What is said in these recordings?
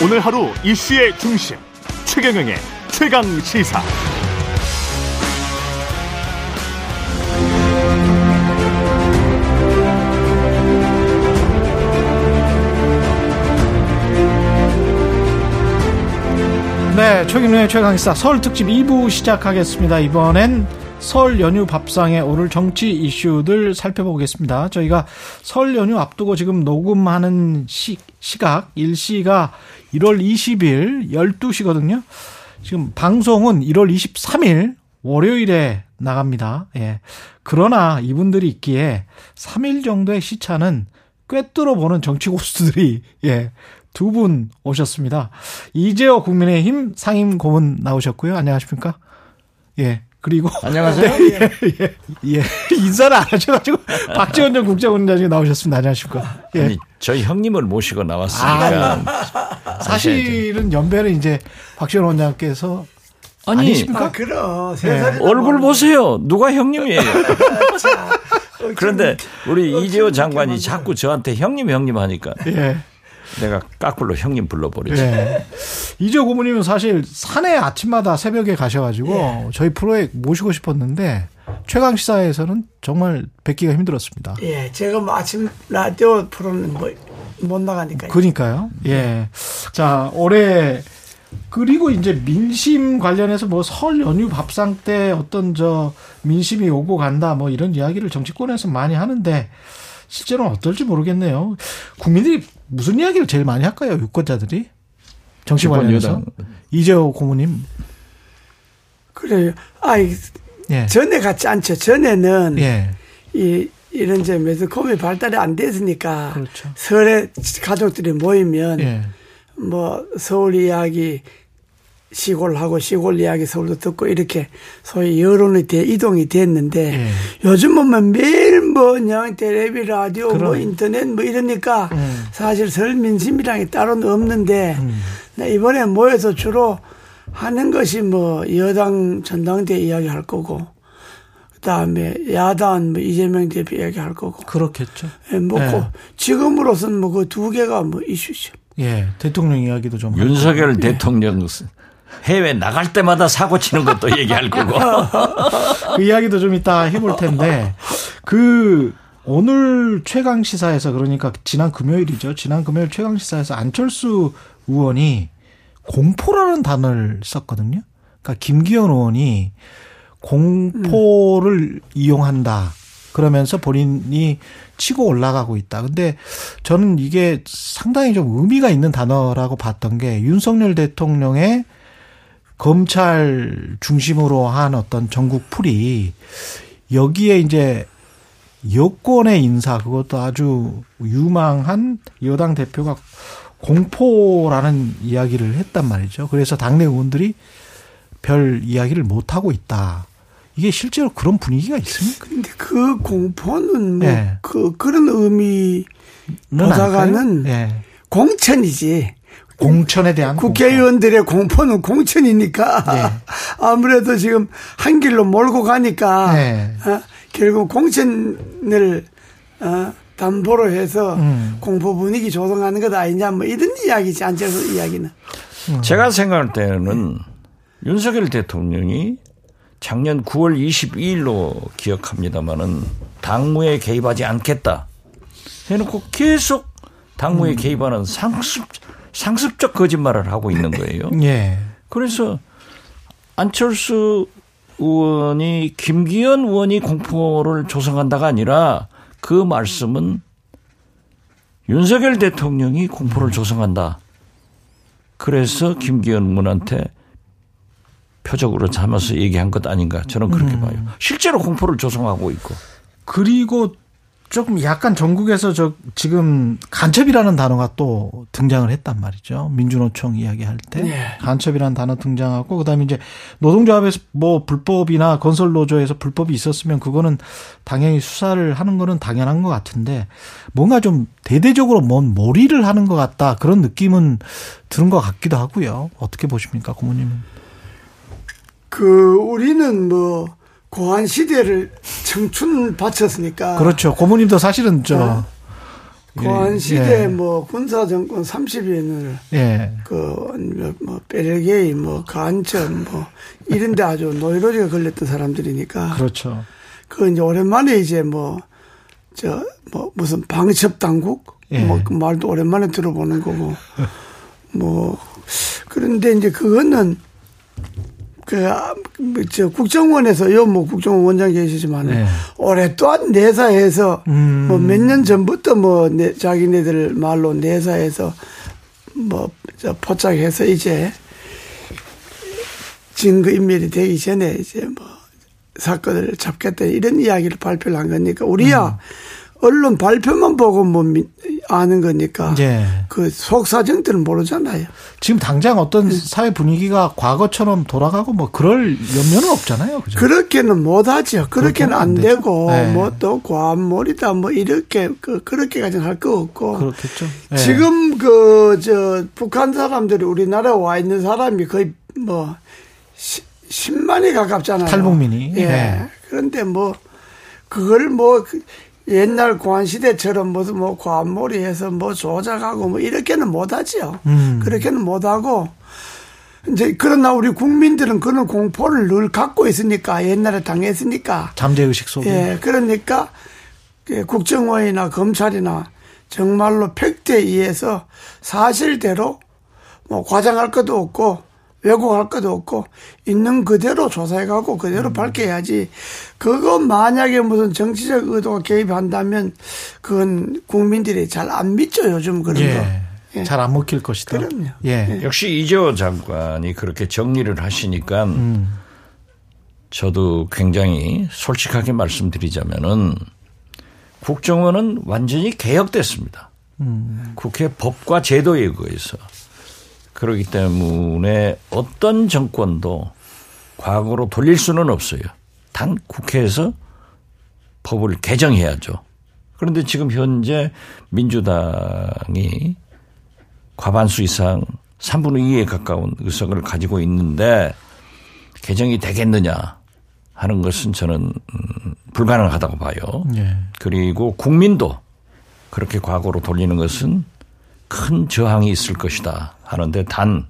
오늘 하루 이슈의 중심 최경영의 최강 시사. 네, 최경영의 최강 시사 설 특집 2부 시작하겠습니다. 이번엔 설 연휴 밥상에 오를 정치 이슈들 살펴보겠습니다. 저희가 설 연휴 앞두고 지금 녹음하는 시, 시각 일시가 1월 20일 12시거든요. 지금 방송은 1월 23일 월요일에 나갑니다. 예. 그러나 이분들이 있기에 3일 정도의 시차는 꿰뚫어 보는 정치 고수들이 예. 두 분 오셨습니다. 이재호 국민의힘 상임 고문 나오셨고요. 안녕하십니까? 예. 그리고 안녕하세요. 예, 예, 예. 인사를 안 하셔가지고 박지원 전 국정원장이 나오셨습니다. 안녕하십니까? 예. 아니, 저희 형님을 모시고 나왔으니까. 아, 사실은 연배는 이제 박지원 원장께서 아니, 아니십니까? 아, 그럼. 세 네. 살이나 얼굴 보세요. 누가 형님이에요? 자, 어, 그런데 우리 어, 이재호 좀 장관이 자꾸 저한테 형님 형님 하니까 예. 내가 까꿀로 형님 불러버리지. 예. 이재 고모님은 사실 산에 아침마다 새벽에 가셔가지고 예. 저희 프로에 모시고 싶었는데 최강 시사에서는 정말 뵙기가 힘들었습니다. 예, 제가 뭐 아침 라디오 프로는 뭐 못 나가니까. 그러니까요. 예. 자 올해 그리고 이제 민심 관련해서 뭐 설 연휴 밥상 때 어떤 저 민심이 오고 간다 뭐 이런 이야기를 정치권에서 많이 하는데 실제로는 어떨지 모르겠네요. 국민들이 무슨 이야기를 제일 많이 할까요? 유권자들이 정치 관련해서. 이재호 고모님. 그래요. 아이, 예. 전에 같지 않죠. 전에는 예. 이, 이런 저 매스컴이 발달이 안 됐으니까. 그렇죠. 설에 가족들이 모이면 예. 뭐 서울 이야기 시골하고 시골 이야기 서울도 듣고 이렇게 소위 여론이 돼 이동이 됐는데 예. 요즘은 뭐 매일 뭐 그냥 텔레비 라디오 뭐 그럼. 인터넷 뭐 이러니까 음. 사실 설 민심이랑이 따로는 없는데 음. 나 이번에 모여서 주로 하는 것이 뭐 여당 전당대 이야기 할 거고 그다음에 야당 뭐 이재명 대표 이야기 할 거고 그렇겠죠. 예, 뭐 네. 그 지금으로서는 뭐그 두 개가 뭐 이슈죠. 예. 대통령 이야기도 좀. 하고. 윤석열 대통령 해외 나갈 때마다 사고 치는 것도 얘기할 거고. 그 이야기도 좀 이따 해볼 텐데 그 오늘 최강 시사에서 그러니까 지난 금요일이죠. 지난 금요일 최강 시사에서 안철수 의원이 공포라는 단어를 썼거든요. 그러니까 김기현 의원이 공포를 이용한다. 그러면서 본인이 치고 올라가고 있다. 근데 저는 이게 상당히 좀 의미가 있는 단어라고 봤던 게 윤석열 대통령의 검찰 중심으로 한 어떤 전국 풀이 여기에 이제 여권의 인사 그것도 아주 유망한 여당 대표가 공포라는 이야기를 했단 말이죠. 그래서 당내 의원들이 별 이야기를 못 하고 있다. 이게 실제로 그런 분위기가 있습니까? 근데 그 공포는 뭐 예. 그 그런 의미 는 보다가는? 예. 공천이지. 공천에 대한 국회의원들의 공포 는 공천이니까 예. 아무래도 지금 한 길로 몰고 가니까 네. 어, 결국 공천을 어, 담보로 해서 음. 공포 분위기 조성하는 것 아니냐 뭐 이런 이야기지 안철수 이야기는 제가 생각할 때는 윤석열 대통령이 작년 9월 22일로 기억합니다마는 당무에 개입하지 않겠다 해놓고 계속 당무에 개입하는 상습, 상습적 거짓말을 하고 있는 거예요. 예. 그래서 안철수 의원이 김기현 의원이 공포를 조성한다가 아니라 그 말씀은 윤석열 대통령이 공포를 조성한다. 그래서 김기현 의원한테 표적으로 삼아서 얘기한 것 아닌가 저는 그렇게 봐요. 실제로 공포를 조성하고 있고. 그리고 조금 약간 전국에서 저 지금 간첩이라는 단어가 또 등장을 했단 말이죠. 민주노총 이야기할 때 네. 간첩이라는 단어 등장하고 그다음에 이제 노동조합에서 뭐 불법이나 건설 노조에서 불법이 있었으면 그거는 당연히 수사를 하는 거는 당연한 것 같은데 뭔가 좀 대대적으로 뭔 몰이를 하는 것 같다 그런 느낌은 드는 것 같기도 하고요. 어떻게 보십니까, 고모님은? 그 우리는 뭐 고한 시대를 청춘 바쳤으니까 그렇죠. 고모님도 사실은 저 어. 고한 시대 예. 뭐 군사 정권 30년을 예. 그뭐 베르게이 뭐 간첩 뭐 이런데 아주 노이로제가 걸렸던 사람들이니까 그렇죠. 그 이제 오랜만에 이제 뭐 저 뭐 무슨 방첩 당국 예. 뭐그 말도 오랜만에 들어보는 거고 뭐 그런데 이제 그거는 그 저 국정원에서 요 뭐 국정원 원장 계시지만 네. 오랫동안 내사해서 음. 뭐 몇 년 전부터 뭐 내, 자기네들 말로 내사해서 뭐 저 포착해서 이제 증거 인멸이 되기 전에 이제 뭐 사건을 잡겠다 이런 이야기를 발표를 한 거니까 우리야 언론 발표만 보고 뭐 미- 아는 거니까 예. 그 속사정들은 모르잖아요. 지금 당장 어떤 네. 사회 분위기가 과거처럼 돌아가고 뭐 그럴 염려는 없잖아요. 그죠? 그렇게는 못하죠. 그렇게는 안 안. 되고 네. 뭐또 과몰이다 뭐 이렇게 그 그렇게까지는 할 거 없고 그렇겠죠. 예. 지금 그 저 북한 사람들이 우리나라에 와 있는 사람이 거의 뭐 시, 10만이 가깝잖아요. 탈북민이. 예. 예. 그런데 뭐 그걸 뭐그 옛날 고한 시대처럼 무슨 뭐 과몰이 해서 뭐 조작하고 뭐 이렇게는 못하죠. 음. 그렇게는 못하고 이제 그러나 우리 국민들은 그런 공포를 늘 갖고 있으니까 옛날에 당했으니까 잠재 의식 속에. 예, 그러니까 예, 국정원이나 검찰이나 정말로 팩트에 의해서 사실대로 뭐 과장할 것도 없고 왜곡할 것도 없고 있는 그대로 조사해가고 음. 그대로 밝혀야지 그거 만약에 무슨 정치적 의도가 개입한다면 그건 국민들이 잘 안 믿죠 요즘 그런 거. 예. 예. 잘안 먹힐 것이다. 그럼요. 예. 역시 이재호 장관이 그렇게 정리를 하시니까 음. 저도 굉장히 솔직하게 말씀드리자면은 국정원은 완전히 개혁됐습니다. 음. 국회 법과 제도에 의해서 그렇기 때문에 어떤 정권도 과거로 돌릴 수는 없어요. 단 국회에서 법을 개정해야죠. 그런데 지금 현재 민주당이 과반수 이상 3분의 2에 가까운 의석을 가지고 있는데 개정이 되겠느냐 하는 것은 저는 음, 불가능하다고 봐요. 예. 그리고 국민도 그렇게 과거로 돌리는 것은 큰 저항이 있을 것이다 하는데 단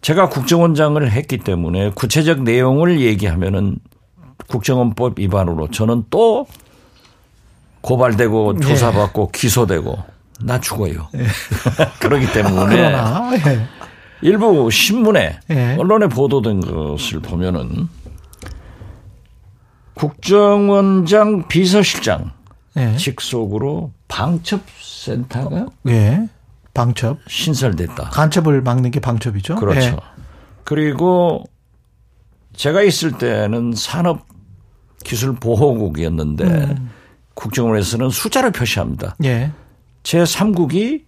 제가 국정원장을 했기 때문에 구체적 내용을 얘기하면은 국정원법 위반으로 저는 또 고발되고 조사받고 기소되고 나 죽어요. 그렇기 때문에 그러나 예. 일부 신문에 예. 언론에 보도된 것을 보면은 국정원장 비서실장 예. 직속으로 방첩센터가 예. 방첩. 신설됐다. 간첩을 막는 게 방첩이죠. 그렇죠. 예. 그리고 제가 있을 때는 산업기술보호국이었는데 음. 국정원에서는 숫자를 표시합니다. 예. 제 3국이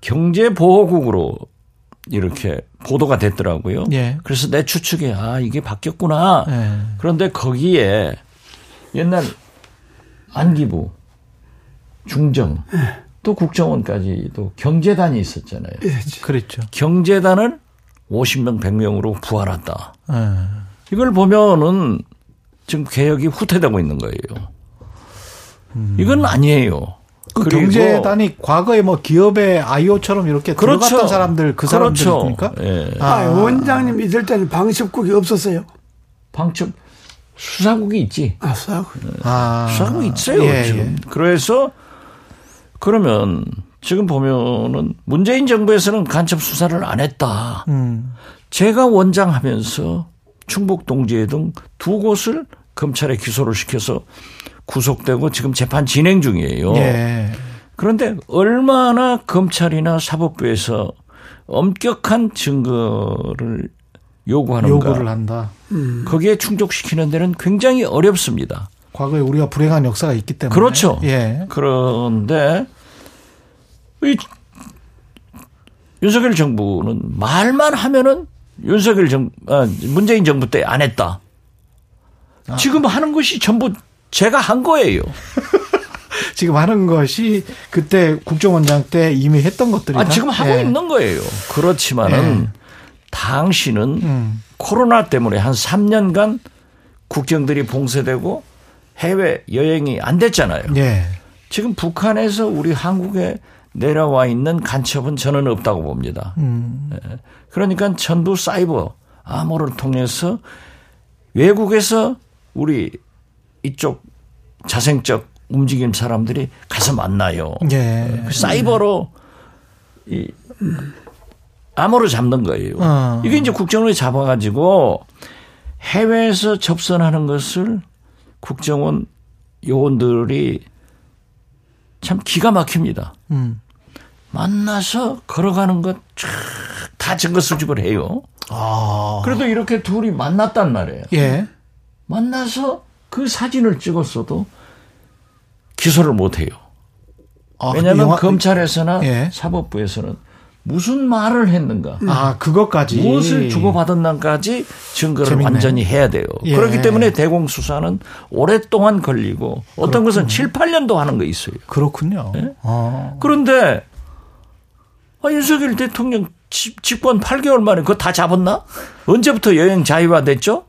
경제보호국으로 이렇게 보도가 됐더라고요. 예. 그래서 내 추측에 아 이게 바뀌었구나. 예. 그런데 거기에 옛날 안기부, 중정, 또 국정원까지도 경제단이 있었잖아요. 그랬죠. 경제단을 50명, 100명으로 부활했다. 예. 이걸 보면은 지금 개혁이 후퇴되고 있는 거예요. 이건 아니에요. 음. 그 경제단이 과거에 뭐 기업의 아이오처럼 이렇게 그렇죠. 들어갔던 사람들 그 그렇죠. 사람들입니까? 예. 아, 원장님 있을 때는 방첩국이 없었어요. 방첩 수사국이 있지. 아, 수사국. 아. 수사국이 있어요. 예, 지금. 그래서 그러면 지금 보면은 문재인 정부에서는 간첩 수사를 안 했다. 음. 제가 원장하면서 충북 동지회 등 두 곳을 검찰에 기소를 시켜서 구속되고 지금 재판 진행 중이에요. 예. 그런데 얼마나 검찰이나 사법부에서 엄격한 증거를 요구하는가. 요구를 한다. 거기에 충족시키는 데는 굉장히 어렵습니다. 과거에 우리가 불행한 역사가 있기 때문에. 그렇죠. 예. 그런데 이 윤석열 정부는 말만 하면은 윤석열 정 아, 문재인 정부 때 안 했다. 아. 지금 하는 것이 전부 제가 한 거예요. 지금 하는 것이 그때 국정원장 때 이미 했던 것들이다. 아, 지금 하고 예. 있는 거예요. 그렇지만은 예. 당신은 음. 코로나 때문에 한 3년간 국정들이 봉쇄되고 해외 여행이 안 됐잖아요. 예. 지금 북한에서 우리 한국에 내려와 있는 간첩은 저는 없다고 봅니다. 음. 예. 그러니까 전부 사이버 암호를 통해서 외국에서 우리 이쪽 자생적 움직임 사람들이 가서 만나요. 예. 그 사이버로 이 암호를 잡는 거예요. 어. 이게 이제 국정원이 잡아가지고 해외에서 접선하는 것을 국정원 요원들이 참 기가 막힙니다. 음. 만나서 걸어가는 것다 증거 수집을 해요. 아. 그래도 이렇게 둘이 만났단 말이에요. 예. 만나서 그 사진을 찍었어도 기소를 못 해요. 아, 왜냐하면 영화- 검찰에서나 예. 사법부에서는 무슨 말을 했는가, 아, 그것까지. 무엇을 주고받았는가까지 증거를 재밌네. 완전히 해야 돼요. 예. 그렇기 때문에 대공수사는 오랫동안 걸리고 어떤 것은 7, 8년도 하는 거 있어요. 그렇군요. 예? 어. 그런데 아, 윤석열 대통령 집- 집권 8개월 만에 그거 다 잡았나? 언제부터 여행 자유화 됐죠?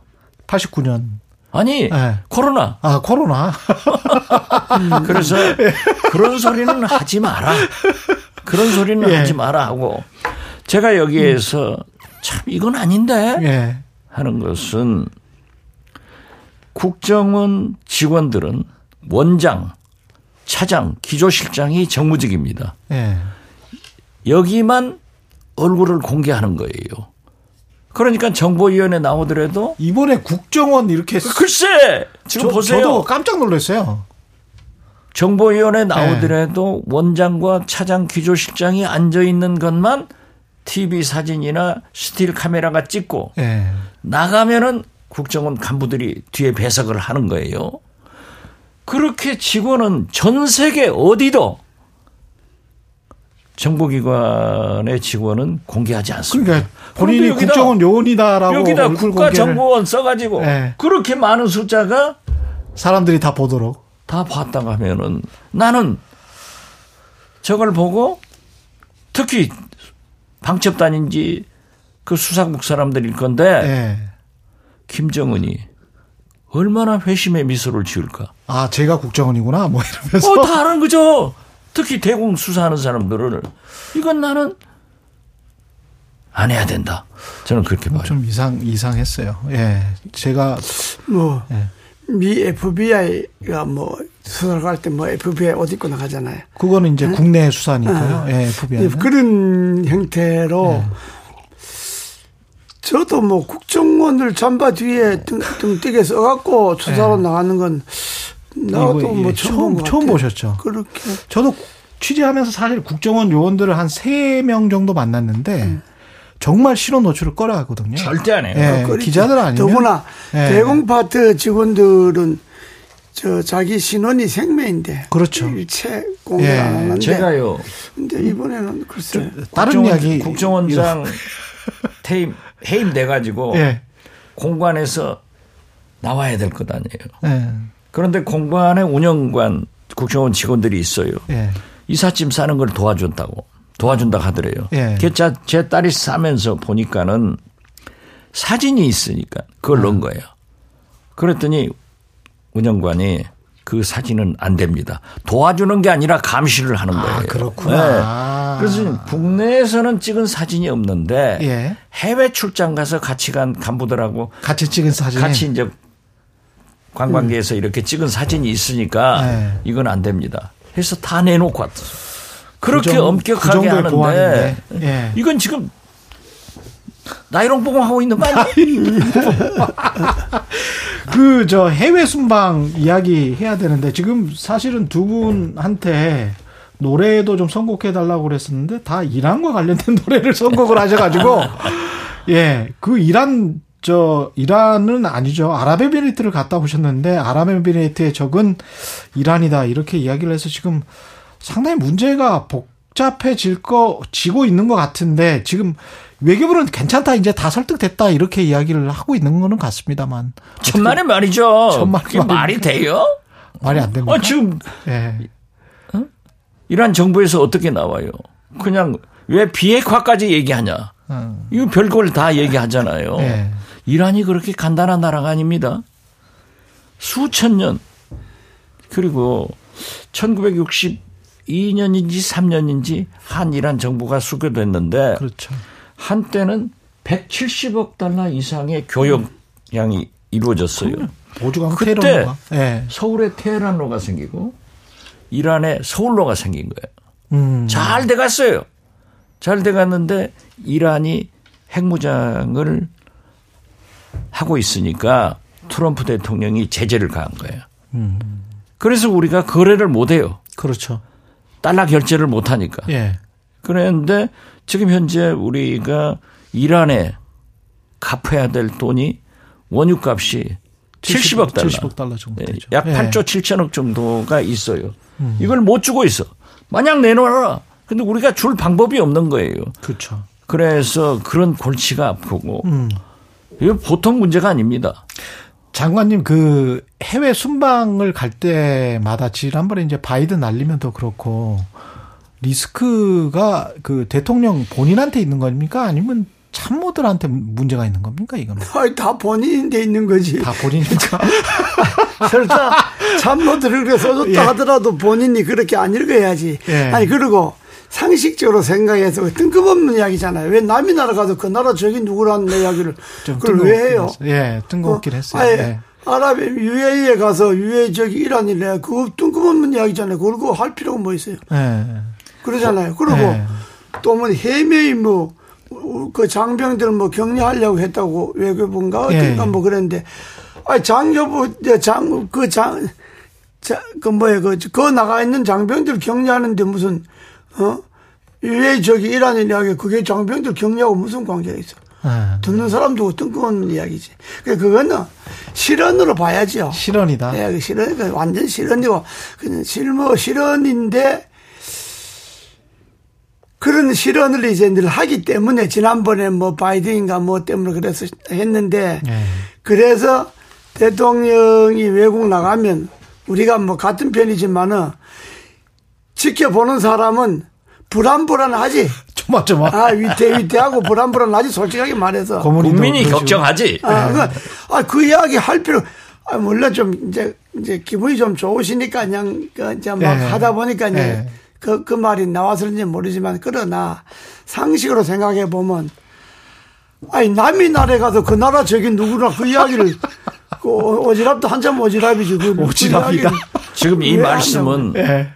89년. 아니 예. 코로나. 아, 코로나. 그래서 그런 소리는 하지 마라. 그런 소리는 예. 하지 마라 하고 제가 여기에서 참 이건 아닌데 예. 하는 것은 국정원 직원들은 원장, 차장, 기조실장이 정무직입니다. 예. 여기만 얼굴을 공개하는 거예요. 그러니까 정보위원회 나오더라도 이번에 국정원 이렇게 글쎄 지금 저, 보세요. 저도 깜짝 놀랐어요. 정보위원회 나오더라도 원장과 차장 기조실장이 앉아 있는 것만 TV 사진이나 스틸 카메라가 찍고 예. 나가면은 국정원 간부들이 뒤에 배석을 하는 거예요. 그렇게 직원은 전 세계 어디도 정보기관의 직원은 공개하지 않습니다. 그러니까 본인이 여기다- 국정원 요원이다라고 여기다 국가정보원 써가지고 네. 그렇게 많은 숫자가 사람들이 다 보도록. 다 봤다고 하면은 나는 저걸 보고 특히 방첩단인지 그 수사국 사람들일 건데 예. 김정은이 얼마나 회심의 미소를 지을까? 아, 제가 국정원이구나. 뭐 이러면서. 어, 다 아는 거죠. 특히 대공 수사하는 사람들을 이건 나는 안 해야 된다. 저는 그렇게 봐요. 좀 이상 이상했어요. 예. 제가 뭐, 예. 미 FBI가 뭐, 수사를 갈때뭐 FBI 옷 입고 나가잖아요. 그거는 이제 국내 수사니까요. 예, 네, FBI는. 그런 형태로 저도 뭐 국정원을 잠바 뒤에 등, 등띠게 써갖고 수사로 나가는 건 나도 뭐 예, 처음, 처음-. 보셨죠? 그렇게 저도 취재하면서 사실 국정원 요원들을 한 세 명 정도 만났는데 정말 신원 노출을 꺼려 하거든요. 절대 안 해요. 예. 기자들 아니면 더구나 예. 대공파트 직원들은 저 자기 신원이 생명인데 그렇죠. 일체 공개 예, 안 하는데 제가요. 근데 이번에는 글쎄 다른 국정원, 이야기 국정원장 퇴임 해임 돼 가지고 예. 공관에서 나와야 될 것 아니에요. 예. 그런데 공관에 운영관 국정원 직원들이 있어요. 예. 이삿짐 싸는 걸 도와준다고 도와준다 하더래요. 예. 그 제, 제 딸이 싸면서 보니까는 사진이 있으니까 그걸 음. 넣은 거예요. 그랬더니 운영관이 그 사진은 안 됩니다. 도와주는 게 아니라 감시를 하는 거예요. 아, 그렇구나. 네. 그래서 국내에서는 찍은 사진이 없는데 예. 해외 출장 가서 같이 간 간부들하고 같이 찍은 사진. 같이 이제 관광객에서 이렇게 찍은 사진이 있으니까 네. 이건 안 됩니다. 해서 다 내놓고 왔어요. 그렇게 그 정- 그 엄격하게 정도의 하는데 보안인데. 예. 이건 지금 나이롱 뽕 하고 있는 거 아니야? 그저 해외 순방 이야기 해야 되는데 지금 사실은 두 분한테 노래도 좀 선곡해 달라고 그랬었는데 다 이란과 관련된 노래를 선곡을 하셔가지고 예 그 이란 저 이란은 아니죠 아랍에미리트를 갔다 오셨는데 아랍에미리트의 적은 이란이다 이렇게 이야기를 해서 지금 상당히 문제가 복잡해질 거 지고 있는 것 같은데 지금 외교부는 괜찮다 이제 다 설득됐다 이렇게 이야기를 하고 있는 거는 같습니다만 천만의 말이죠. 천만의 말이 돼요? 말이 안 됩니다. 어, 지금 예. 이란 정부에서 어떻게 나와요? 그냥 왜 비핵화까지 얘기하냐? 음. 이거 별걸 다 얘기하잖아요. 예. 이란이 그렇게 간단한 나라가 아닙니다. 수천 년. 그리고 1962년인지 3년인지 한 이란 정부가 수교됐는데 그렇죠. 한때는 170억 달러 이상의 교역량이 이루어졌어요. 오죽하면 그때. 예. 서울에 테헤란로가 생기고 이란에 서울로가 생긴 거예요. 음. 잘 돼갔어요. 잘 돼갔는데 이란이 핵무장을 하고 있으니까 트럼프 대통령이 제재를 가한 거예요. 그래서 우리가 거래를 못 해요. 그렇죠. 달러 결제를 못 하니까. 예. 그런데 지금 현재 우리가 이란에 갚아야 될 돈이 원유 값이 70억 달러. 70억 달러 정도 예, 되죠. 약 예. 8조 7천억 정도가 있어요. 이걸 못 주고 있어. 만약 내놓아라. 근데 우리가 줄 방법이 없는 거예요. 그렇죠. 그래서 그런 골치가 아프고 음. 이거 보통 문제가 아닙니다. 장관님 그 해외 순방을 갈 때마다 지난번에 이제 바이든 날리면도 그렇고 리스크가 그 대통령 본인한테 있는 겁니까 아니면 참모들한테 문제가 있는 겁니까 이거는 다 본인인데 있는 거지. 다 본인이니까 설사 참모들을 그래 써줬다 예. 하더라도 본인이 그렇게 안 읽어야지. 예. 아니 그리고 상식적으로 생각해서 그 뜬금없는 이야기잖아요. 왜 남이 나라 가도 그 나라 저기 누구라는 이야기를 좀 그걸 왜 해요? 했어요. 예, 뜬금없긴 어? 했어요. 아예 예. 아랍 UAE에 가서 UAE 저기 이란이래. 그거 뜬금없는 이야기잖아요. 그걸 그거 할 필요가 뭐 있어요? 예. 그러잖아요. 그리고 예. 또뭐 해매이 뭐그 장병들 뭐 격려하려고 했다고 외교부인가 예. 어딘가 뭐 그랬는데 아 장교부 장그장 그 뭐야 그, 그 나가 있는 장병들 격려하는데 무슨 어 왜 저기 이란이 이야기 그게 장병들 격려하고 무슨 관계가 있어? 예. 듣는 사람도 뜬금없는 이야기지. 그 그거는 실언으로 봐야죠. 실언이다. 네, 그 실언, 그 완전 실언이고, 그냥 실무, 실언인데, 그런 실언을 이제 늘 하기 때문에, 지난번에 뭐 바이든인가 뭐 때문에 그래서 했는데, 예. 그래서 대통령이 외국 나가면, 우리가 뭐 같은 편이지만은, 지켜보는 사람은 불안불안하지. 조마조마. 아, 위태위태하고 불안불안하지, 솔직하게 말해서. 국민이 그러시고. 걱정하지. 아, 그, 아, 그 이야기 할 필요, 아, 물론 좀, 이제, 이제 기분이 좀 좋으시니까 그냥, 그, 이제 막 예. 하다 보니까 이제 예. 그, 그 말이 나와서는지 모르지만, 그러나 상식으로 생각해 보면, 아니, 남이 나라에 가서 그 나라 저기 누구나 그 이야기를, 그 어- 어지럽도 한참 어지럽이지. 그, 그 오지랖이다. 이야기를 지금 이왜 말씀은 예.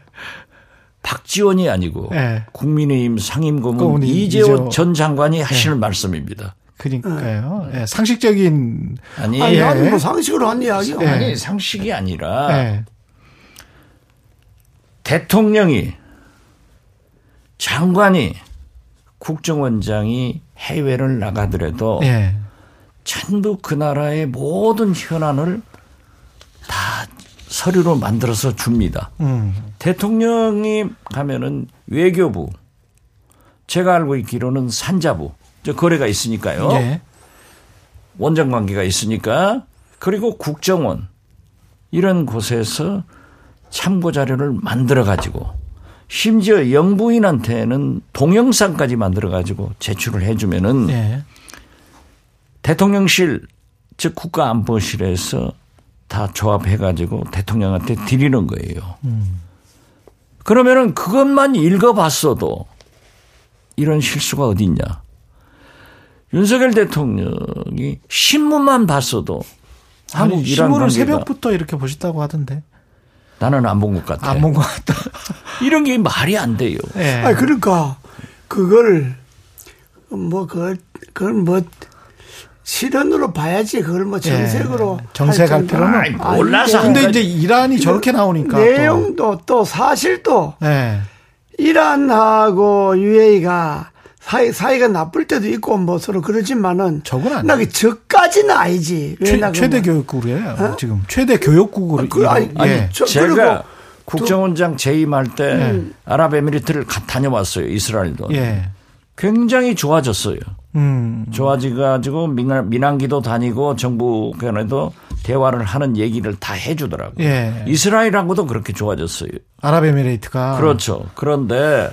박지원이 아니고 예. 국민의힘 상임고문 이재호 이재호. 전 장관이 하시는 말씀입니다. 그러니까요. 예. 상식적인 아니, 아니, 예. 나는 뭐 상식으로 한 이야기야. 예. 아니 상식이 아니라 예. 대통령이 장관이 국정원장이 해외를 나가더라도 예. 전부 그 나라의 모든 현안을 다 서류로 만들어서 줍니다. 음. 대통령이 가면은 외교부, 제가 알고 있기로는 산자부, 저 거래가 있으니까요. 예. 원정 관계가 있으니까 그리고 국정원 이런 곳에서 참고 자료를 만들어 가지고 심지어 영부인한테는 동영상까지 만들어 가지고 제출을 해주면은 예. 대통령실 즉 국가안보실에서 다 조합해 가지고 대통령한테 드리는 거예요. 그러면은 그것만 읽어봤어도 이런 실수가 어디 있냐? 윤석열 대통령이 신문만 봤어도 한국 아니, 이란 신문을 관계가 새벽부터 이렇게 보셨다고 하던데. 나는 안 본 것 같아. 안 본 것 같다. 이런 게 말이 안 돼요. 예. 아니, 그러니까, 그걸, 뭐, 그걸, 그걸 뭐, 실언으로 봐야지. 그걸 뭐 정색으로. 예. 정색할 필요는 아이, 아닌데. 몰라서 근데 이제 이란이 저렇게 나오니까 또. 내용도 또 사실도 예. 이란하고 UAE가 사이, 사이가 나쁠 때도 있고 뭐 서로 그러지만은. 적은 아니에요. 나그 저까지는 아니지. 최, 최대. 교육국이에요. 지금 최대 교육국으로. 그, 아니, 아니, 예. 저, 제가 그리고 국정원장 재임할 때 아랍에미리트를 가- 다녀왔어요. 이스라엘도. 예. 굉장히 좋아졌어요. 음. 좋아지가지고 민항, 민항기도 다니고 정부 간에도 대화를 하는 얘기를 다 해주더라고요. 예. 이스라엘하고도 그렇게 좋아졌어요. 아랍에미레이트가 그렇죠. 그런데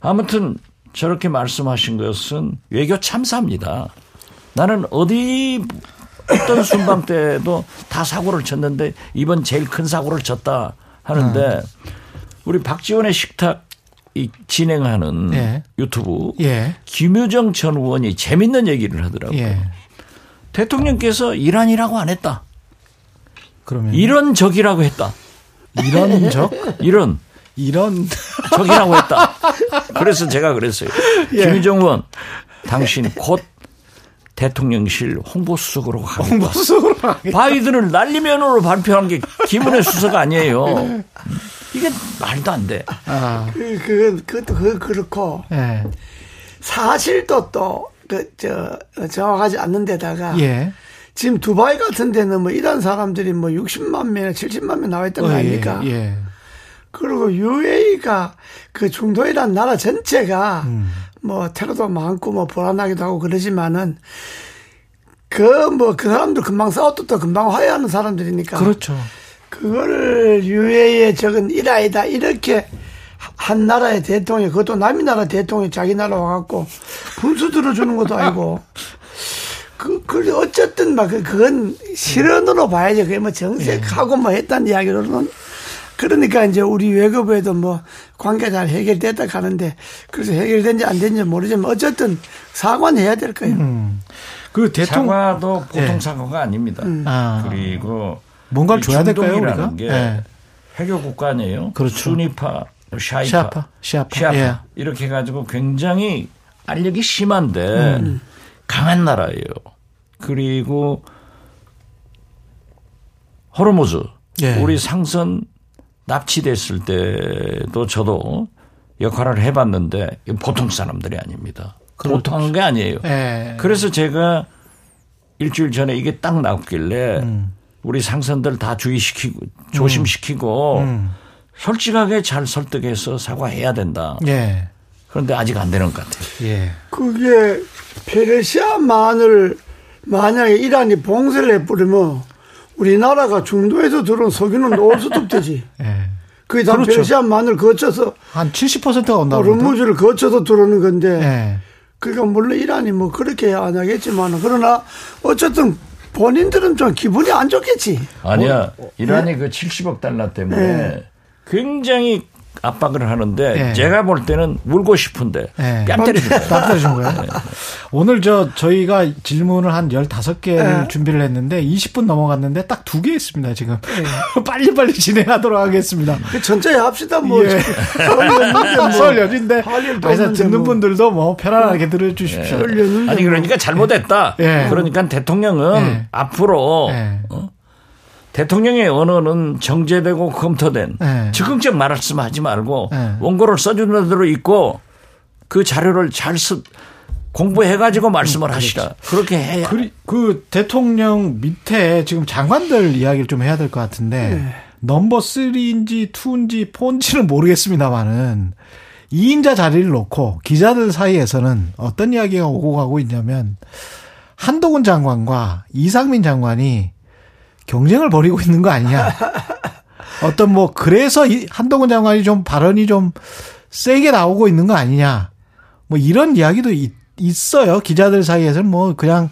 아무튼 저렇게 말씀하신 것은 외교 참사입니다. 나는 어디 어떤 순방 때도 다 사고를 쳤는데 이번 제일 큰 사고를 쳤다 하는데 우리 박지원의 식탁 이 진행하는 예. 유튜브 예. 김유정 전 의원이 재밌는 얘기를 하더라고요. 예. 대통령께서 이란이라고 안 했다. 그러면 이런 적이라고 했다. 이런 적 이런 이런 적이라고 했다. 그래서 제가 그랬어요. 예. 김유정 의원, 당신 곧 대통령실 홍보수석으로 가겠다. 수석으로 하게. 바이든을 난리면으로 발표한 게 김은혜 수석 아니에요. 이게 말도 안 돼. 아, 그, 그건, 그것도 그, 그렇고, 예. 사실도 또, 그, 저, 정확하지 않는 데다가, 예. 지금 두바이 같은 데는 뭐 이란 사람들이 뭐 60만 명이나 70만 명 나와 있던 거 어, 아닙니까? 예. 예. 그리고 UAE가 그 중도이란 나라 전체가 음. 뭐 테러도 많고 뭐 불안하기도 하고 그러지만은 그 뭐그 사람들 금방 싸웠도 또 금방 화해하는 사람들이니까 그렇죠. 그거를 UAE에 적은 일아이다 이렇게 한 나라의 대통령 그것도 남의 나라 대통령이 자기 나라 와갖고 분수 들어주는 것도 아니고 그, 그 어쨌든 막 그- 그건 실언으로 봐야죠. 그게 뭐 정색하고 뭐 했다는 이야기로는 그러니까 이제 우리 외교부에도 뭐 관계 잘 해결됐다 가는데 그래서 해결된지 안 된지 모르지만 어쨌든 사과는 해야 될 거예요. 그 대통령 사과도 보통 예. 사과가 아닙니다. 아. 그리고 뭔가를 이 줘야 될까요, 우리가? 게 예. 해교 국가 아니에요. 그렇죠. 수니파, 샤이파, 시아파, 시아파. 시아파 예. 이렇게 해가지고 굉장히 알력이 심한데 음. 강한 나라예요. 그리고 호르무즈 예. 우리 상선 납치됐을 때도 저도 역할을 해봤는데 보통 사람들이 아닙니다. 보통 게 아니에요. 예. 그래서 제가 일주일 전에 이게 딱 나왔길래 음. 우리 상선들 다 주의시키고 조심시키고 솔직하게 잘 설득해서 사과해야 된다. 예. 그런데 아직 안 되는 것 같아요. 예. 그게 페르시아만을 만약에 이란이 봉쇄를 해버리면 우리나라가 중도에서 들어온 석유는 놓을 수도 없대지. 예. 그게 다 그렇죠. 페르시아만을 거쳐서 한 70%가 온다고. 그러던데? 르무즈를 거쳐서 들어오는 건데 예. 그러니까 물론 이란이 뭐 그렇게 안 하겠지만 그러나 어쨌든 본인들은 좀 기분이 안 좋겠지. 아니야. 어, 이란이 그 70억 달러 때문에 네. 굉장히 압박을 하는데 네. 제가 볼 때는 울고 싶은데 네. 뺨 때리는 거예요. 거예요. 오늘 저 저희가 질문을 한 15개를 네. 준비를 했는데 20분 넘어갔는데 딱 두 개 있습니다, 지금. 빨리빨리 진행하도록 하겠습니다. 그 천천히 합시다 뭐. 예. 설 연인데 뭐. 그래서 듣는 뭐. 분들도 뭐 편안하게 들어 주십시오. 설 연인데 아니 뭐. 그러니까 잘못했다. 예. 그러니까 대통령은 예. 앞으로 예. 어? 대통령의 언어는 정제되고 검토된 예. 즉흥적 말씀 하지 말고 예. 원고를 써주는 대로 있고 그 자료를 잘 쓰, 공부해가지고 말씀을 하시라. 그렇게 해야. 그, 그 대통령 밑에 지금 장관들 이야기를 좀 해야 될 것 같은데 넘버 3인지 2인지 4인지는 모르겠습니다만은 2인자 자리를 놓고 기자들 사이에서는 어떤 이야기가 오고 가고 있냐면 한동훈 장관과 이상민 장관이 경쟁을 벌이고 있는 거 아니냐. 어떤 뭐 그래서 이 한동훈 장관이 좀 발언이 좀 세게 나오고 있는 거 아니냐. 뭐 이런 이야기도 있, 있어요. 기자들 사이에서는 뭐 그냥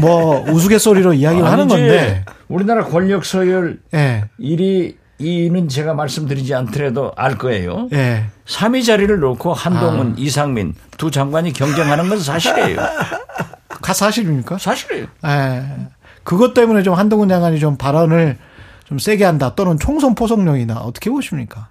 뭐 우스갯소리로 이야기를 하는 아니지. 건데. 우리나라 권력 서열 예. 1위, 2위는 제가 말씀드리지 않더라도 알 거예요. 예. 3위 자리를 놓고 한동훈, 아. 이상민 두 장관이 경쟁하는 건 사실이에요. 가 사실입니까? 사실이에요. 예. 그것 때문에 좀 한동훈 장관이 좀 발언을 좀 세게 한다 또는 총선 포석용이나 어떻게 보십니까?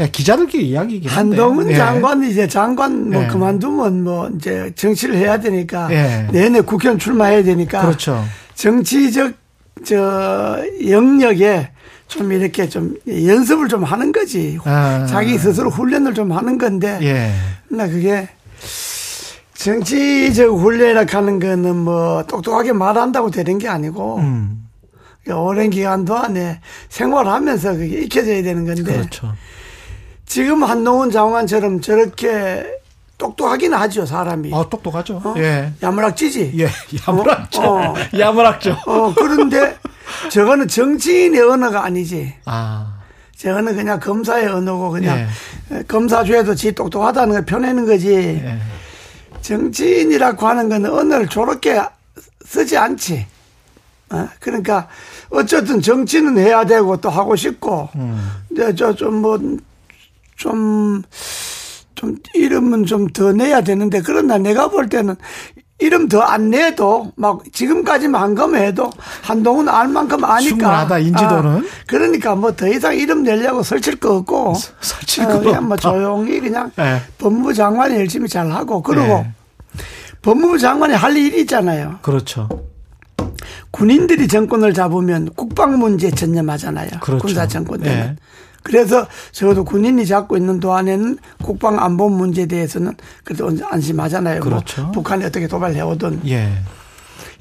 야, 기자들끼리 이야기긴 한데. 한동훈 예. 장관이 이제 장관 뭐 예. 그만두면 뭐 이제 정치를 해야 되니까 예. 내내 국회의원 출마해야 되니까 그렇죠. 정치적 저 영역에 좀 이렇게 좀 연습을 좀 하는 거지. 아. 자기 스스로 훈련을 좀 하는 건데. 예. 나 그게 정치적 훈련이라 하는 거는 뭐 똑똑하게 말한다고 되는 게 아니고 음. 오랜 기간 동안에 생활하면서 그게 익혀져야 되는 건데 그렇죠. 지금 한동훈 장관처럼 저렇게 똑똑하긴 하죠 사람이 아, 똑똑하죠. 어? 예. 야무락지지 예. 야무락죠. 어, 어. 야무락죠. 어 그런데 저거는 정치인의 언어가 아니지 아. 저거는 그냥 검사의 언어고 그냥 예. 검사 중에도 지 똑똑하다는 걸 펴내는 거지 예. 정치인이라고 하는 거는 언어를 저렇게 쓰지 않지. 어? 그러니까 어쨌든 정치는 해야 되고 또 하고 싶고 음. 근데 저좀 뭐 좀 좀 이름은 좀 더 내야 되는데 그러나 내가 볼 때는 이름 더 안 내도 막 지금까지만 한 거면 해도 한동훈 알 만큼 아니까 충분하다, 인지도는. 아, 그러니까 뭐 더 이상 이름 내려고 설칠 거 없고 설칠 어, 거 그냥 뭐. 조용히 그냥 네. 법무부 장관이 열심히 잘 하고 그리고 네. 법무부 장관이 할 일이 있잖아요. 그렇죠. 군인들이 정권을 잡으면 국방 문제에 전념하잖아요. 그렇죠. 군사 정권 때는. 네. 그래서 적어도 군인이 잡고 있는 동안에는 국방 안보 문제에 대해서는 그래도 안심하잖아요. 뭐 그렇죠. 북한이 어떻게 도발해오든. 예.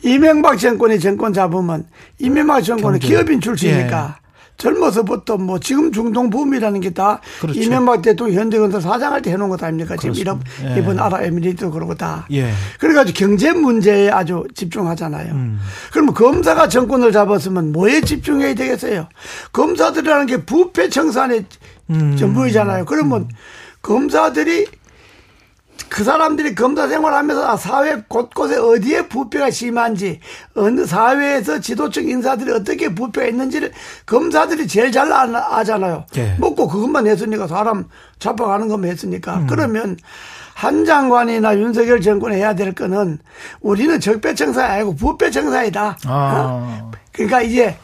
이명박 정권이 정권 잡으면 이명박 정권은 경제. 기업인 출신이니까 젊어서부터 뭐 지금 중동 붐이라는 게다 그렇죠. 이명박 대통령 현대건설 사장할 때 해놓은 것 아닙니까? 지금 이런 그렇습니다. 예. 이번 아랍에미리트도 그러고 다. 예. 그래가지고 경제 문제에 아주 집중하잖아요. 음. 그러면 검사가 정권을 잡았으면 뭐에 집중해야 되겠어요? 검사들이라는 게 부패 청산의 음. 전부이잖아요. 그러면 검사들이 그 사람들이 검사 생활하면서 아, 사회 곳곳에 어디에 부패가 심한지 어느 사회에서 지도층 인사들이 어떻게 부패가 있는지를 검사들이 제일 잘 아- 아잖아요. 예. 먹고 그것만 했으니까 사람 잡아가는 것만 했으니까 음. 그러면 한 장관이나 윤석열 정권이 해야 될 거는 우리는 적폐청사 아니고 부패청사이다. 어? 아. 그러니까 이제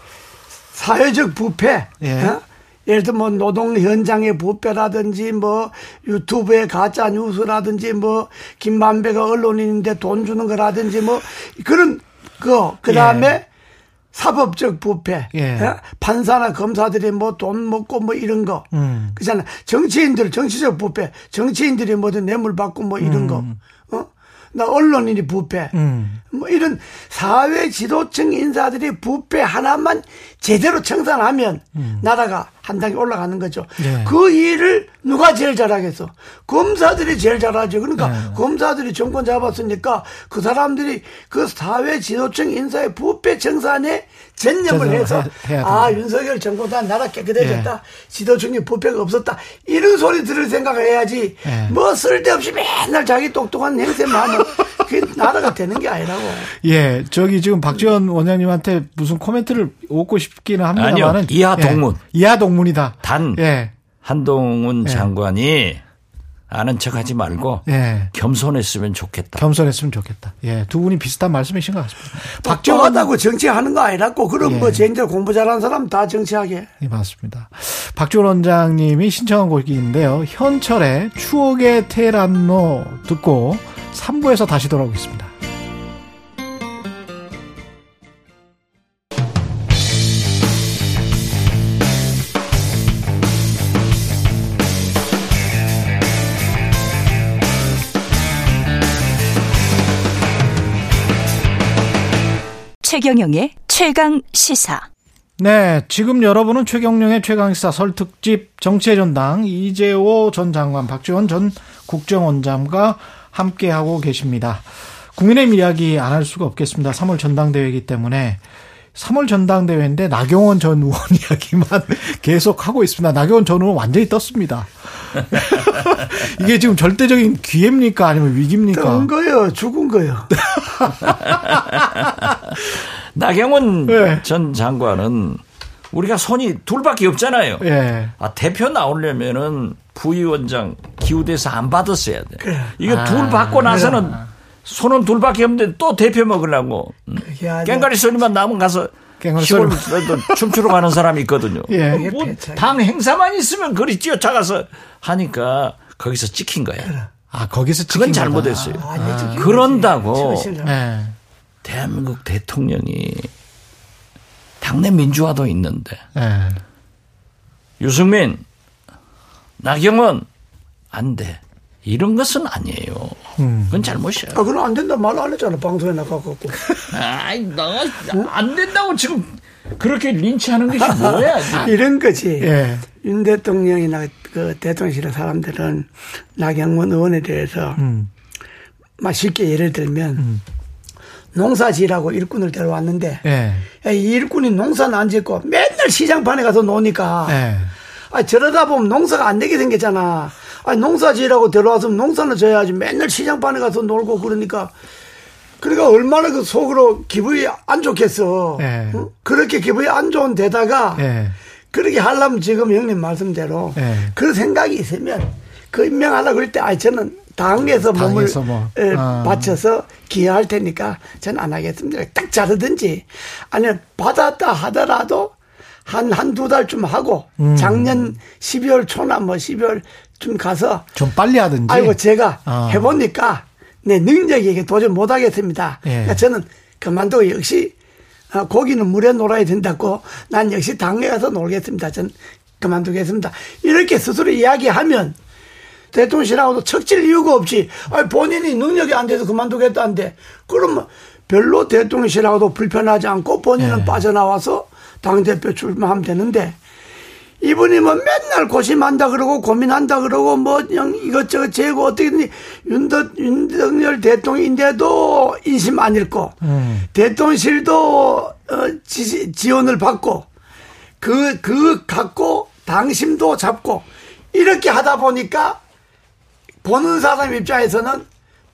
사회적 부패, 예. 어? 예를 들어 뭐 노동 현장의 부패라든지 뭐 유튜브의 가짜 뉴스라든지 뭐 김만배가 언론인인데 돈 주는 거라든지 뭐 그런 거 그다음에 사법적 부패, 예. 어? 판사나 검사들이 뭐 돈 먹고 뭐 이런 거, 음. 그잖아. 정치인들 정치적 부패, 정치인들이 뭐든 뇌물 받고 뭐 이런 거, 어? 나 언론인이 부패, 음. 뭐 이런 사회 지도층 인사들이 부패 하나만 제대로 청산하면 나라가 한 단계 올라가는 거죠. 음. 네. 그 일을 누가 제일 잘하겠어? 검사들이 제일 잘하죠. 그러니까 네. 검사들이 정권 잡았으니까 그 사람들이 그 사회 지도층 인사의 부패 청산에 전념을 해서 아. 윤석열 정권다 나라 깨끗해졌다 예. 지도층이 부패가 없었다 이런 소리 들을 생각을 해야지 예. 뭐 쓸데없이 맨날 자기 똑똑한 행세만 하면 그게 나라가 되는 게 아니라고 예, 저기 지금 박지원 원장님한테 무슨 코멘트를 얻고 싶기는 합니다만은. 이하 동문. 예, 이하 동문이다. 단 예, 한동훈 예. 장관이 아는 척하지 말고 예. 겸손했으면 좋겠다. 겸손했으면 좋겠다. 예, 두 분이 비슷한 말씀이신 것 같습니다. 박지원 똑똑하다고 정치하는 거 아니라고 그럼 예. 뭐 쟤들 공부 잘하는 사람 다 정치하게 예, 맞습니다. 박지원 원장님이 신청한 곡인데요. 현철의 추억의 테란노 듣고 3부에서 다시 돌아오겠습니다. 최경영의 최강 시사. 네, 지금 여러분은 최경령의 최강시사 설 특집 정치의 전당 이재호 전 장관, 박지원 전 국정원장과 함께하고 계십니다. 국민의힘 이야기 안 할 수가 없겠습니다. 3월 전당대회이기 때문에 3월 전당대회인데 나경원 전 의원 이야기만 계속 하고 있습니다. 나경원 전 의원 완전히 떴습니다. 이게 지금 절대적인 기회입니까? 아니면 위기입니까? 뜬 거요 죽은 거요 나경원 네. 전 장관은 우리가 손이 둘밖에 없잖아요. 예. 아, 대표 나오려면은 부위원장 기후대에서 안 받았어야 돼. 이거 아, 둘 받고 나서는 손은 둘밖에 없는데 또 대표 먹으려고. 음. 깽가리 소리만 나면 가서 시골 춤추러 가는 사람이 있거든요. 예. 뭐. 당 행사만 있으면 그리 뛰어차가서 하니까 거기서 찍힌 거야. 아, 거기서 그건 찍힌 거다. 잘못했어요. 아, 지금 그런다고. 예. 대한민국 대통령이 당내 민주화도 있는데 예. 유승민, 나경원 안 돼. 이런 것은 아니에요. 음. 그건 잘못이야. 아 그럼 안 된다 말 안 했잖아 방송에 나가갖고 아이, 나안 된다고 지금 그렇게 린치하는 것이 뭐야? 이런 거지 예. 윤 대통령이나 그 대통령실의 사람들은 나경원 의원에 대해서 음. 막 쉽게 예를 들면 농사 지라고 일꾼을 데려왔는데 예. 야, 이 일꾼이 농사는 안 짓고 맨날 시장판에 가서 노니까 예. 아 저러다 보면 농사가 안 되게 생겼잖아. 아 농사지라고 데려와서 농사는 져야지 맨날 시장판에 가서 놀고 그러니까 그러니까 얼마나 그 속으로 기분이 안 좋겠어. 예. 응? 그렇게 기분이 안 좋은 데다가 예. 그렇게 하려면 지금 형님 말씀대로 예. 그런 생각이 있으면 그 임명하려고 그럴 때, 아, 저는 당에서 몸을 뭐. 에, 아. 바쳐서 기여할 테니까 저는 안 하겠습니다. 딱 자르든지 아니면 받았다 하더라도 한, 한 두 달쯤 하고 음. 작년 12월 초나 뭐 12월 쯤 가서 좀 빨리 하든지. 아이고 제가 아. 해보니까 내 능력이 이게 도저히 못하겠습니다. 예. 그러니까 저는 그만두고 역시 아, 고기는 물에 놀아야 된다고 난 역시 당에 가서 놀겠습니다. 전 그만두겠습니다. 이렇게 스스로 이야기하면 대통령실하고도 척질 이유가 없지. 아니, 본인이 능력이 안 돼서 그만두겠다는데 그러면 별로 대통령실하고도 불편하지 않고 본인은 예. 빠져나와서 당대표 출마하면 되는데 이분이 뭐 맨날 고심한다 그러고 고민한다 그러고 뭐 그냥 이것저것 재고 어떻게든지 윤덕, 윤석열 대통령인데도 인심 안 읽고 음. 대통령실도 어, 지, 지원을 받고 그, 그 갖고 당심도 잡고 이렇게 하다 보니까 보는 사람 입장에서는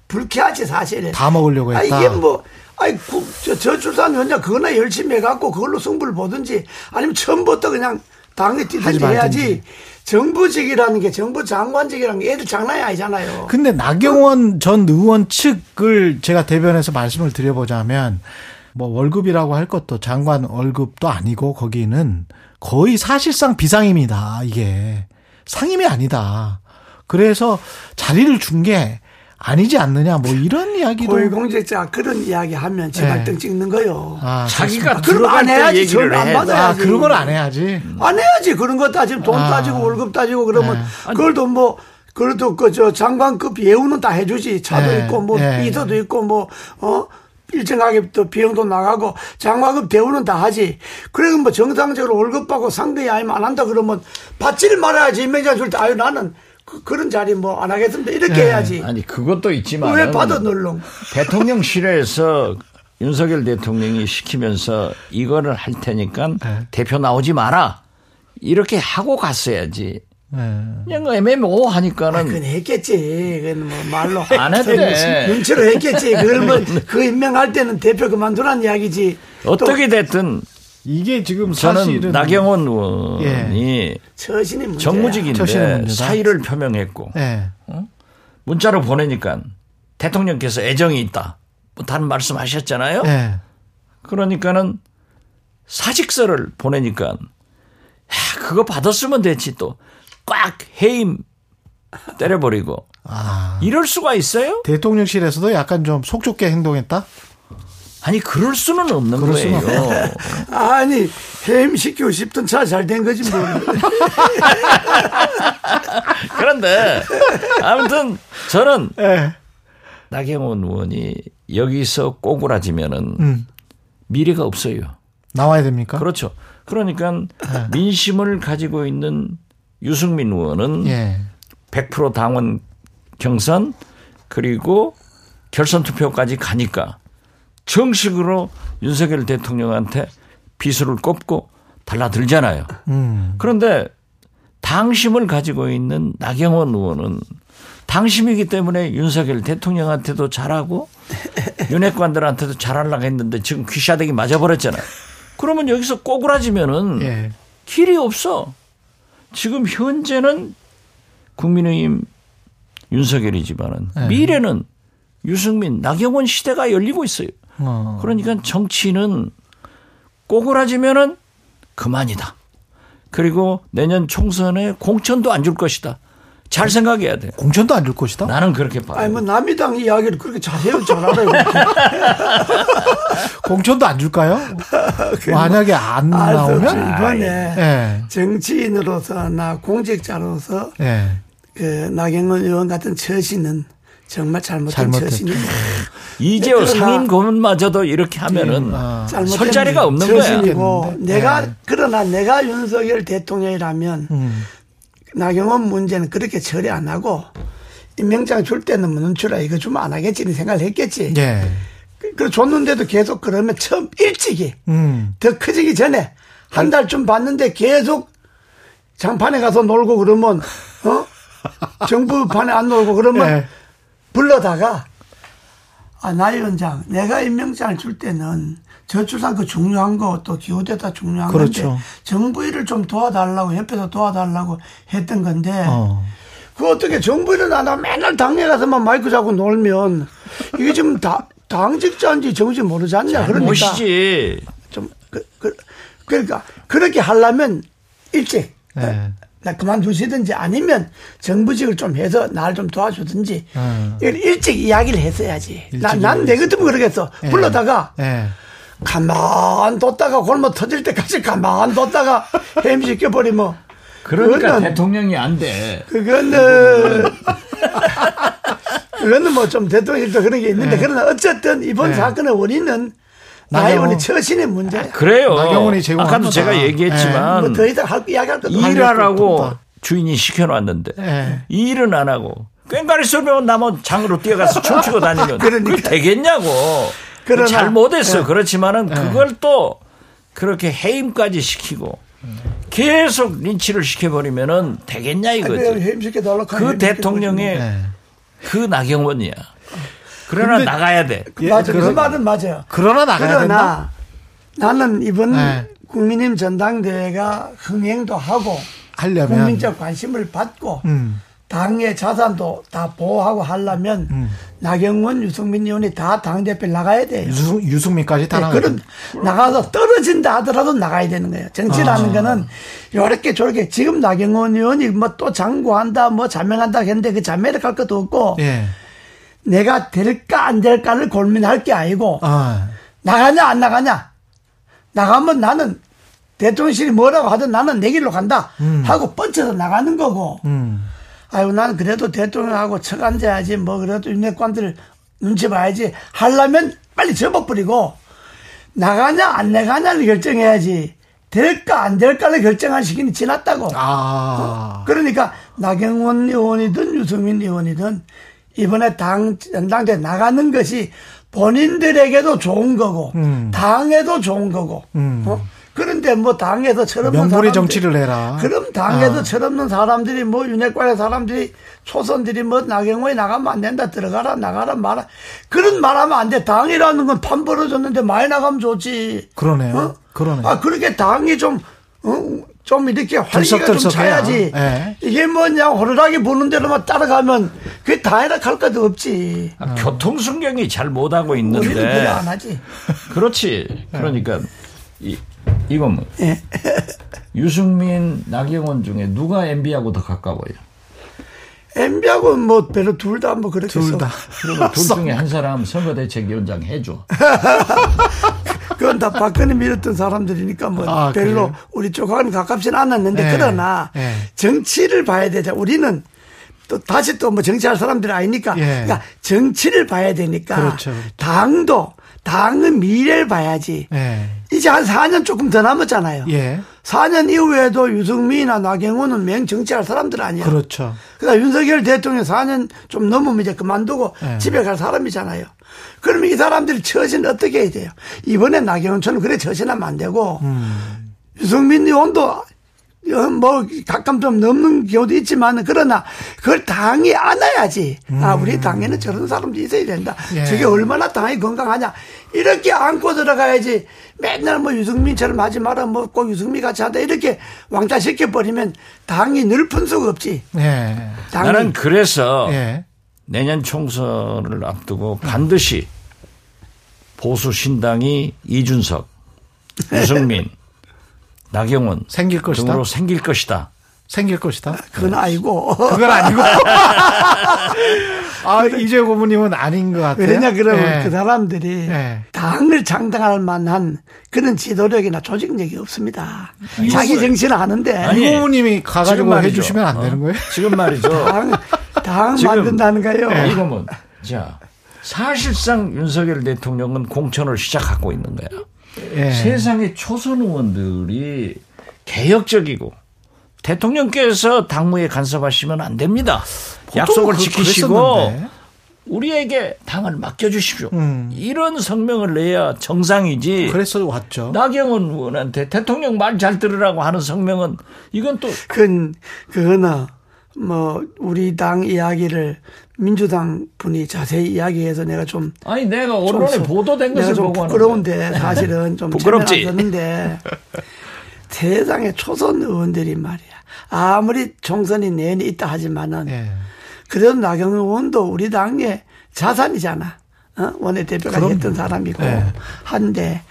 불쾌하지 사실은. 다 먹으려고 아, 했다. 이게 뭐, 아이, 구- 저, 저출산위원장 그거나 열심히 해갖고 그걸로 승부를 보든지 아니면 처음부터 그냥 당에 뛰든지. 해야지 정부직이라는 게 정부 장관직이라는 게 애들 장난이 아니잖아요. 근데 나경원 전 의원 측을 제가 대변해서 말씀을 드려보자면 뭐 월급이라고 할 것도 장관 월급도 아니고 거기는 거의 사실상 비상임이다 이게 상임이 아니다. 그래서 자리를 준 게 아니지 않느냐 뭐 이런 이야기도 고위공직자 그런 이야기 하면 지발등 네. 찍는 거요. 아, 자기가 그럼 안 해야지. 저는 안 해. 아 받아야지. 그런 걸 안 해야지. 안 해야지 그런 거 따지면 돈 아. 따지고 월급 따지고 그러면 네. 그걸도 뭐 그래도 그 저 장관급 예우는 다 해주지 차도 네. 있고 뭐 네. 비서도 있고 뭐어 일정하게 또 비용도 나가고 장관급 대우는 다 하지. 그래 뭐 정상적으로 월급 받고 상대이 아니면 안 한다 그러면 받지를 말아야지 임명장 줄때 아유 나는 그, 그런 자리 뭐 안 하겠습니다 이렇게 네. 해야지. 아니 그것도 있지만 왜 받아 놀렁? 대통령실에서 윤석열 대통령이 시키면서 이거를 할 테니까 네. 대표 나오지 마라 이렇게 하고 갔어야지. 네. 그냥 애매모 하니까는 그건 했겠지. 그건 뭐 말로 안 했대. 눈치로 했겠지. 그걸 뭐그 임명할 때는 대표 그만두란 이야기지. 어떻게 됐든 이게 지금 저는 사실은 나경원 의원이 예. 문제야. 처신의 정무직인데. 사의를 표명했고 네. 문자로 보내니까 대통령께서 애정이 있다. 뭐 다른 말씀하셨잖아요. 네. 그러니까는 사직서를 보내니까 야, 그거 받았으면 됐지 또 꽉 해임 때려버리고 아 이럴 수가 있어요? 대통령실에서도 약간 좀 속 좁게 행동했다. 아니 그럴 수는 없는 그럴 수는 거예요. 아니 해임시키고 싶던 차 잘 된 거지 뭐. 그런데 아무튼 저는 예. 나경원 의원이 여기서 꼬꾸라지면은 음. 미래가 없어요. 나와야 됩니까? 그렇죠. 그러니까 민심을 가지고 있는 유승민 의원은 예. 100% 당원 경선 그리고 결선 투표까지 가니까 정식으로 윤석열 대통령한테 비수를 꼽고 달라들잖아요. 음. 그런데 당심을 가지고 있는 나경원 의원은 당심이기 때문에 윤석열 대통령한테도 잘하고 윤핵관들한테도 잘하려고 했는데 지금 귀샤대기 맞아버렸잖아요. 그러면 여기서 꼬꾸라지면은 예. 길이 없어. 지금 현재는 국민의힘 윤석열이지만은 네. 미래는 유승민, 나경원 시대가 열리고 있어요. 어. 그러니까 정치는 꼬꾸라지면은 그만이다. 그리고 내년 총선에 공천도 안 줄 것이다. 잘 생각해야 돼. 공천도 안 줄 것이다. 나는 그렇게 봐. 아니 뭐 남의 당 이야기를 그렇게 잘해요 잘 알아요. 공천도 안 줄까요? 만약에 안 없이 나오면 이번에 예. 정치인으로서 나 공직자로서 예. 그 나경원 의원 같은 처신은 정말 잘못된. 처신이고 이재호 그러나- 상임 고문마저도 이렇게 하면은 아. 잘못된 설 자리가 없는. 처신이고 그랬는데. 내가 네. 그러나 내가 윤석열 대통령이라면 음. 나경원 문제는 그렇게 처리 안 하고 임명장 줄 때는 뭐 눈치라 이거 주면 안 하겠지 생각을 했겠지. 예. 그 줬는데도 계속 그러면 처음 일찍이 음. 더 커지기 전에 한 달쯤 봤는데 계속 장판에 가서 놀고 그러면 어 정부 판에 안 놀고 그러면 예. 불러다가 아, 나 위원장, 내가 임명장을 줄 때는 저출산 그 중요한 거 또 기후대다 중요한 그렇죠. 건데 정부 일을 좀 도와달라고 옆에서 도와달라고 했던 건데 어. 그 어떻게 정부 일은 안 하고 맨날 당에 가서만 마이크 잡고 놀면 이게 지금 다 당직자인지 정지 모르지 않냐 그러니까 무엇이지? 좀 그, 그, 그 러니까 그렇게 하려면 일찍 네. 나 그만두시든지 아니면 정부직을 좀 해서 날좀 도와주든지 음. 이걸 일찍 이야기를 했어야지. 일찍 난, 난내 같으면 그러겠어. 예. 불러다가 예. 가만 뒀다가 골목 터질 때까지 가만 뒀다가 해임시켜 버리면 그러니까 그거는- 대통령이 안 돼. 그거는 그거는 뭐 좀 대통령도 그런 게 있는데 그러나 어쨌든 이번 네. 사건의 원인은 나경원- 나이원의 처신의 문제야. 그래요. 나경원이 제공한 아까도. 제가 얘기했지만 뭐더 이상 할 이야기할 것도. 일하라고. 주인이 시켜놨는데 예. 일은 안 하고 꽹과리 쏘면 나면 장으로 뛰어가서 춤추고 다니면 그러니까. 그게 되겠냐고. 그러나- 잘못했어. 예. 그렇지만은 그걸 또 그렇게 해임까지 시키고 계속 린치를 시켜버리면은 되겠냐 이거지. 해임시켜 달라고 그 대통령의 예. 그 나경원이야. 그러나 근데- 나가야 돼. 예, 맞아. 그 그러- 말은 맞아요. 그러나 나가야 된다. 그러나 나는 이번 네. 국민의힘 전당대회가 흥행도 하고 하려면 국민적 관심을 받고 음. 당의 자산도 다 보호하고 하려면 음. 나경원, 유승민 의원이 다 당대표 나가야 돼요. 유승, 유승민까지 다 네, 나가야 그런 된다. 나가서 떨어진다 하더라도 나가야 되는 거예요. 정치라는 아. 거는 요렇게 저렇게 지금 나경원 의원이 뭐 또 장구한다 뭐 자명한다 했는데 그 자매를 갈 것도 없고 예. 내가 될까 안 될까를 고민할 게 아니고 아. 나가냐 안 나가냐. 나가면 나는 대통령실이 뭐라고 하든 나는 내 길로 간다 하고 뻗쳐서 나가는 거고. 음. 아유 나는 그래도 대통령하고 척 앉아야지. 뭐 그래도 윤핵관들 눈치 봐야지. 하려면 빨리 접어버리고 나가냐 안 나가냐를 결정해야지. 될까 안 될까를 결정할 시기는 지났다고. 아. 그러니까 나경원 의원이든 유승민 의원이든 이번에 당 전당대 나가는 것이 본인들에게도 좋은 거고 음. 당에도 좋은 거고 음. 어? 그런데 뭐 당에서 철없는 명분의 사람들- 정치를 해라. 그럼 당에서 아. 철없는 사람들이 뭐 윤핵관의 사람들이 초선들이 뭐 나경원이 나가면 안 된다 들어가라 나가라 말아 그런 말하면 안 돼 당이라는 건 판 벌어졌는데 많이 나가면 좋지 그러네요. 어? 그러네. 아, 그렇게 당이 좀, 어, 좀 이렇게 활기가 좀. 차야지. 예. 이게 뭐냐, 호루라기 부는 대로만 따라가면 그게 다이라 갈 것도 없지. 아, 교통 순경이 잘 못하고 우리는 그래 있는데. 안 하지. 그렇지. 그러니까 이 이건 뭐 예. 유승민, 나경원 중에 누가 MB하고 더 가까워요? MB하고 뭐 별로 둘 다 뭐 그렇게 둘 다. 그러면 둘 중에 한 사람 선거대책위원장 해줘. 그건 다 박근혜 밀었던 사람들이니까 뭐 아, 별로 그래요? 우리 쪽하고는 가깝진 않았는데 예. 그러나 예. 정치를 봐야 되자. 우리는 또 다시 또 뭐 정치할 사람들이 아니니까 예. 그러니까 정치를 봐야 되니까 그렇죠. 당도 당의 미래를 봐야지. 예. 이제 한 4년 조금 더 남았잖아요. 예. 4년 이후에도 유승민이나 나경원은 맹 정치할 사람들 아니야. 그렇죠. 그러니까 윤석열 대통령 4년 좀 넘으면 이제 그만두고 네. 집에 갈 사람이잖아요. 그러면 이 사람들이 처신 어떻게 해야 돼요? 이번에 나경원처럼 그래 처신하면 안 되고 음. 유승민 의원도 어, 뭐 가끔 좀 넘는 경우도 있지만 그러나 그걸 당이 안아야지. 아 우리 당에는 저런 사람도 있어야 된다. 음. 예. 저게 얼마나 당이 건강하냐. 이렇게 안고 들어가야지. 맨날 뭐 유승민처럼 하지 마라. 뭐 꼭 유승민 같이 한다. 이렇게 왕따 시켜 버리면 당이 늘 푼수가 없지. 예. 당이 나는 그래서 예. 내년 총선을 앞두고 반드시 보수 신당이 이준석, 유승민, 나경원 생길 것이다. 등으로 생길 것이다. 생길 것이다. 그건 아니고. 그건 아니고. 아, 이재 고모님은 아닌 것 같아요. 왜냐 그러면 예. 그 사람들이 예. 당을 장당할 만한 그런 지도력이나 조직력이 없습니다. 자기 정치는 하는데 아니, 이 고모님이 가가지고. 해주시면 안 되는 어? 거예요? 지금 말이죠. 당, 당 지금 만든다는가요? 예. 이거면 자 사실상 윤석열 대통령은 공천을 시작하고 있는 거야. 예. 세상의 초선 의원들이 개혁적이고 대통령께서 당무에 간섭하시면 안 됩니다. 약속을 그- 지키시고 그랬었는데. 우리에게 당을 맡겨주십시오. 음. 이런 성명을 내야 정상이지. 그래서 왔죠. 나경원 의원한테 대통령 말 잘 들으라고 하는 성명은 이건 또 그건 그거는 뭐 우리 당 이야기를 민주당 분이 자세히 이야기해서 내가 좀 아니 내가 좀 언론에 소- 보도된 내가 것을 좀 보고 하는 부끄러운데 사실은 좀 부끄럽지? 는데 세상에 초선 의원들이 말이야 아무리 총선이 내내 있다 하지만은 예. 그래도 나경원 의원도 우리 당의 자산이잖아. 어? 원내대표가 그럼요. 했던 사람이고 네. 한데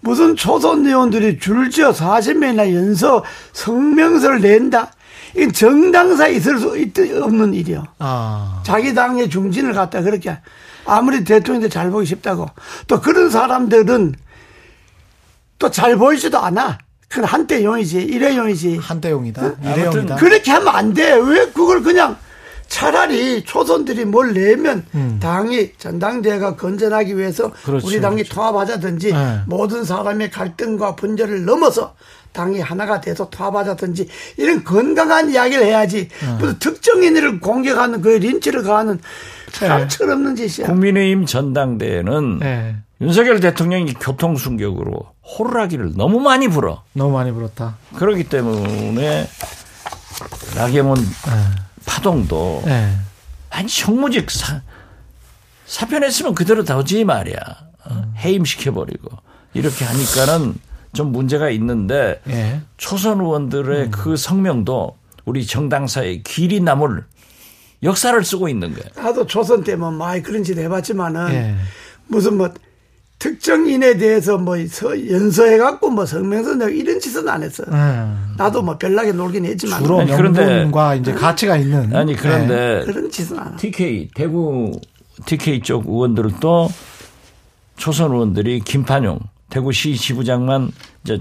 무슨 초선 의원들이 줄지어 40명이나 연서 성명서를 낸다. 이건 정당사에 있을 수 있, 없는 일이요. 아. 자기 당의 중진을 갖다 그렇게 아무리 대통령도 잘 보기 쉽다고 또 그런 사람들은 또 잘 보이지도 않아. 그건 한때용이지 일회용이지. 한대용이다. 일회용이다. 그렇게 하면 안 돼. 왜 그걸 그냥 차라리 초선들이 뭘 내면 당이 전당대회가 건전하기 위해서 음. 그렇죠, 우리 당이 그렇죠. 통합하자든지 네. 모든 사람의 갈등과 분열을 넘어서 당이 하나가 돼서 통합하자든지 이런 건강한 이야기를 해야지 네. 무슨 특정인을 공격하는 그 린치를 가하는 참 네. 철없는 짓이야. 국민의힘 전당대회는 예. 윤석열 대통령이 교통순격으로 호루라기를 너무 많이 불어. 너무 많이 불었다. 그렇기 때문에 나경원 파동도 예. 아니 정무직 사, 사표냈으면 그대로 둬지 말이야. 어? 해임시켜버리고 이렇게 하니까는 좀 문제가 있는데 예. 초선 의원들의 그 성명도 우리 정당사의 길이 남을 역사를 쓰고 있는 거예요. 나도 초선 때뭐 많이 그런 짓 해봤지만은 예. 무슨 뭐 특정인에 대해서 뭐 서- 연서해갖고 뭐 성명서 내고 이런 짓은 안 했어. 음. 나도 뭐 별나게 놀긴 했지만 주로 아니, 그런데- 명분과 이제 가치가 있는. 아니 그런데 그런 짓은 안 해. TK 대구 TK 쪽 의원들도 초선 의원들이 김판용 대구시 지부장만 이제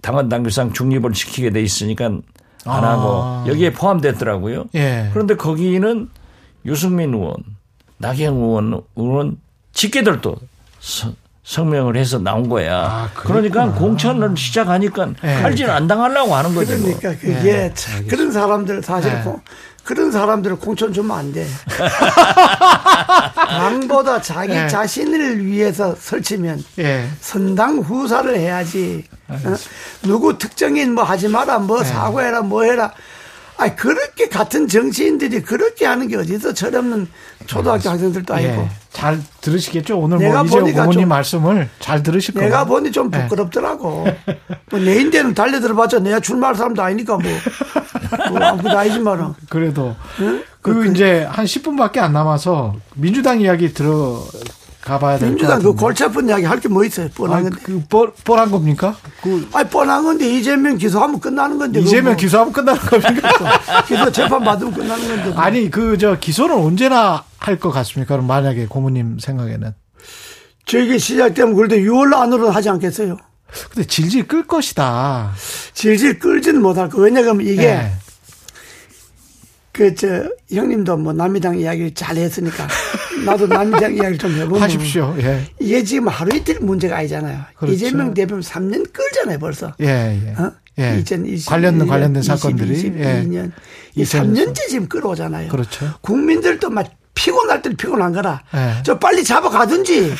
당원 당규상 중립을 지키게 돼 있으니까 안 아. 하고 여기에 포함됐더라고요. 예. 그런데 거기는 유승민 의원, 나경원 의원 직계들도 서- 성명을 해서 나온 거야. 아, 그러니까 공천을 시작하니까 예. 칼질 안 당하려고 하는 거죠. 뭐. 그러니까 그게 참 그런 사람들 사실 네. 공- 그런 사람들 공천 주면 안 돼. 당보다 자기 네. 자신을 위해서 설치면 예. 선당 후사를 해야지. 어? 누구 특정인 뭐 하지 마라, 뭐 네. 사과해라, 뭐 해라. 아니 그렇게 같은 정치인들이 그렇게 하는 게 어디서 철없는 초등학교 학생들도 아니고. 예. 잘 들으시겠죠? 오늘 내가 뭐 이재호 보니까 고모님 좀- 말씀을 잘 들으실 거예요. 내가 보니 좀 네. 부끄럽더라고. 뭐 내인데는 달려 들어봤자 내가 출마할 사람도 아니니까 뭐. 뭐 아무것도 아니지만은. 그래도 그 이제 한 10분밖에 안 남아서 민주당 이야기 들어 가 봐야 될것 민주당. 그 골치 아픈 이야기 할 게 뭐 있어요. 뻔한 아, 건데. 그 뻔, 뻔한 겁니까? 그 아니, 뻔한 건데 이재명 기소하면 끝나는 건데. 이재명 뭐 기소하면 끝나는 겁니까? 기소 재판 받으면 끝나는 건데. 뭐. 아니 그 저 기소는 언제나 할 것 같습니까? 그럼 만약에 고모님 생각에는. 저게 시작되면 그래도 6월 안으로는 하지 않겠어요. 근데 질질 끌 것이다. 질질 끌지는 못할 거. 왜냐하면 이게 예. 그 저 형님도 뭐 남미당 이야기를 잘 했으니까 나도 남미당 이야기를 좀 해보면 하십시오. 예. 이게 지금 하루 이틀 문제가 아니잖아요. 그렇죠. 이재명 대표는 3년 끌잖아요, 벌써. 예, 예. 어? 예. 2020, 관련 관련된 20, 사건들이 22년. 이 3년째 지금 끌어오잖아요. 그렇죠. 국민들도 막 피곤할 때는 피곤한 거라. 예. 저 빨리 잡아가든지,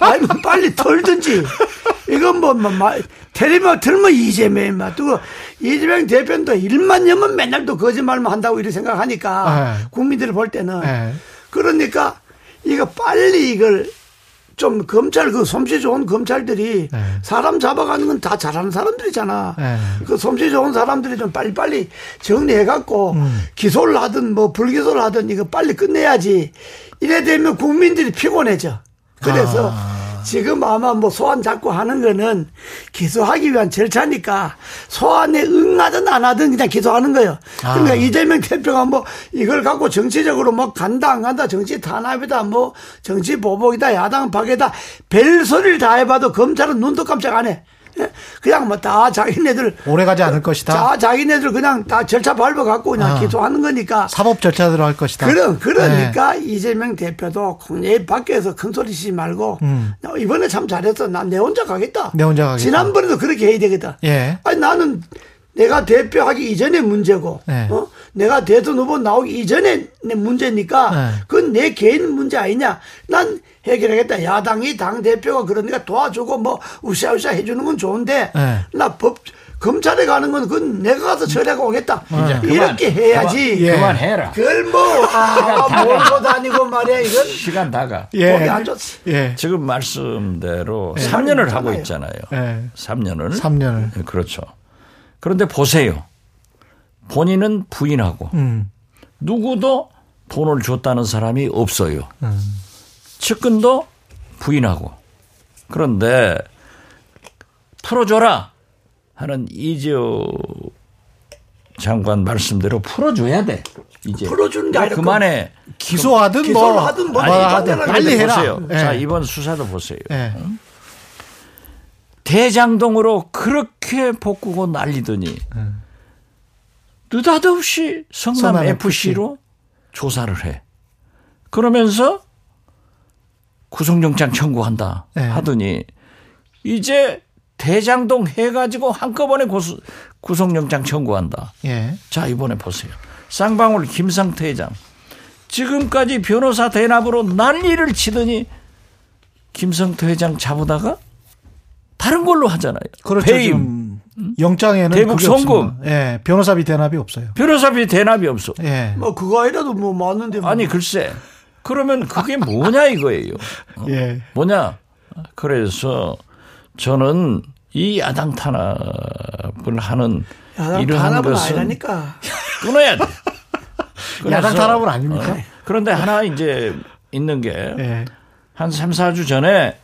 아니면 빨리 털든지. 이건 뭐, 뭐, 뭐 테레비만 틀면 이재명, 막, 또, 이재명 대표도 일만 여면 맨날 또 거짓말만 한다고 이렇게 생각하니까, 예. 국민들이 볼 때는. 예. 그러니까, 이거 빨리 이걸 좀 검찰 그 솜씨 좋은 검찰들이 네. 사람 잡아가는 건 다 잘하는 사람들이잖아. 네. 그 솜씨 좋은 사람들이 좀 빨리빨리 정리해갖고 음. 기소를 하든 뭐 불기소를 하든 이거 빨리 끝내야지. 이래 되면 국민들이 피곤해져. 그래서 아. 지금 아마 뭐 소환 자꾸 하는 거는 기소하기 위한 절차니까 소환에 응하든 안 하든 그냥 기소하는 거예요. 그러니까 아. 이재명 대표가 뭐 이걸 갖고 정치적으로 뭐 간다 안 간다 정치 탄압이다 뭐 정치 보복이다 야당 파괴다 별 소리를 다 해봐도 검찰은 눈도 깜짝 안 해. 예? 그냥 뭐 다 자기네들 오래 가지 않을 것이다. 자 자기네들 그냥 다 절차 밟아 갖고 그냥 아. 기소하는 거니까 사법 절차대로 할 것이다. 그럼 그러니까 이재명 대표도 내 밖에서 큰 소리 치지 말고 음. 이번에 참 잘했어. 난 내 혼자 가겠다. 내 혼자 가겠다. 지난번에도 그렇게 해야 되겠다. 예. 아니 나는 내가 대표하기 이전의 문제고, 네. 어? 내가 대선 후보 나오기 이전의 내 문제니까, 네. 그건 내 개인 문제 아니냐. 난 해결하겠다. 야당이 당 대표가 그러니까 도와주고 뭐 우샤우샤 해주는 건 좋은데, 네. 나법 검찰에 가는 건 그건 내가 가서 처리하고 오겠다. 이제 이렇게 그만, 해야지. 예. 그만 해라. 그걸 뭐, 아, 몰고 다니고 말이야. 이건 시간 다가. 보기 예. 안 좋지. 예. 지금 말씀대로 네. 3년을 하고 있잖아요. 있잖아요. 예. 3년을. 3년을. 그렇죠. 그런데 보세요. 본인은 부인하고 음. 누구도 돈을 줬다는 사람이 없어요. 음. 측근도 부인하고. 그런데 풀어줘라 하는 이재호 장관 말씀대로 풀어줘야 돼. 이제 풀어주는 게 아니라 그만해. 기소하든 뭐 하든 뭐 하든 이거는 빨리 해라. 보세요. 예. 자 이번 수사도 보세요. 예. 대장동으로 그렇게 복구고 난리더니 느닷없이 성남 성남 FC로 조사를 해. 그러면서 구속영장 청구한다 네. 하더니 이제 대장동 해가지고 한꺼번에 고수, 구속영장 청구한다. 예. 자 이번에 보세요. 쌍방울 김상태 회장 지금까지 변호사 대납으로 난리를 치더니 김성태 회장 잡으다가 다른 걸로 하잖아요. 그렇죠. 배임, 지금 영장에는 대북 송금. 예. 변호사비 대납이 없어요. 변호사비 대납이 없어. 예. 뭐 그거 아니라도 뭐 맞는데 뭐. 아니 글쎄. 그러면 그게 뭐냐 이거예요. 예. 뭐냐? 그래서 저는 이 야당 탄압을 하는 야당 이러한 탄압은 것은 아니라니까. 끊어야 돼. 야당 탄압은 아닙니까? 어. 그런데 하나 이제 있는 게 예. 한 3, 4주 전에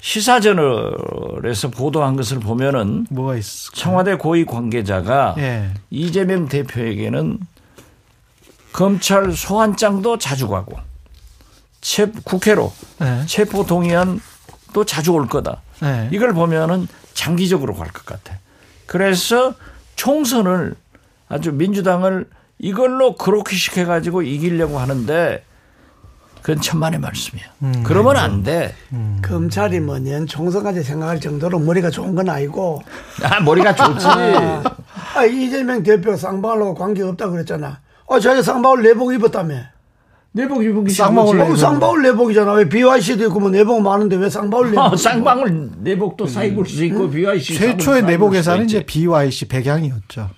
시사저널에서 보도한 것을 보면은 뭐가 있어? 청와대 고위 관계자가 예. 이재명 대표에게는 검찰 소환장도 자주 가고 체, 국회로 예. 체포 동의안도 자주 올 거다. 예. 이걸 보면은 장기적으로 갈 것 같아. 그래서 총선을 아주 민주당을 이걸로 그렇게 시켜가지고 이기려고 하는데 그건 천만의 말씀이야. 음. 그러면 안 돼. 검찰이 뭐년 총선까지 생각할 정도로 머리가 좋은 건 아니고. 아, 머리가 좋지. 아, 이재명 대표 쌍방울하고 관계 없다 그랬잖아. 아, 자기 쌍방울 내복 입었다며. 내복 입은 게 쌍방울 어, 쌍방울 내복이잖아. 왜 BYC도 있고 뭐 내복 많은데 왜 쌍방울 내복? 어, 쌍방울 내복도 사입을 수 있고 BYC 최초의 내복에서는 이제 BYC 백양이었죠.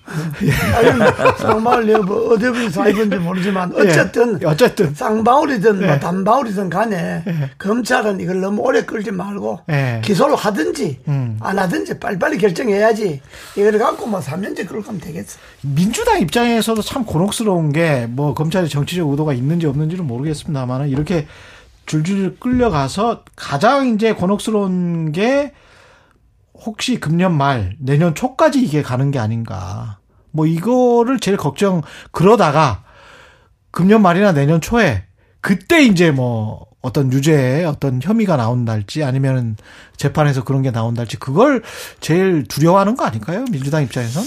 아니, 쌍방울 내복 어디서 입은지 모르지만 어쨌든 예. 어쨌든. 쌍방울이든 뭐 예. 단방울이든 간에 검찰은 이걸 너무 오래 끌지 말고 예. 기소를 하든지 음. 안 하든지 빨리빨리 결정해야지 이걸 갖고 뭐 3년째 끌고 가면 되겠어. 민주당 입장에서도 참 곤혹스러운 게 뭐 검찰의 정치적 의도가 있는지 없는지 는 모르겠습니다만 이렇게 줄줄 끌려가서 가장 이제 곤혹스러운 게 혹시 금년 말 내년 초까지 이게 가는 게 아닌가. 뭐 이거를 제일 걱정 그러다가 금년 말이나 내년 초에 그때 이제 뭐 어떤 유죄에 어떤 혐의가 나온달지 아니면은 재판에서 그런 게 나온달지 그걸 제일 두려워하는 거 아닐까요? 민주당 입장에선?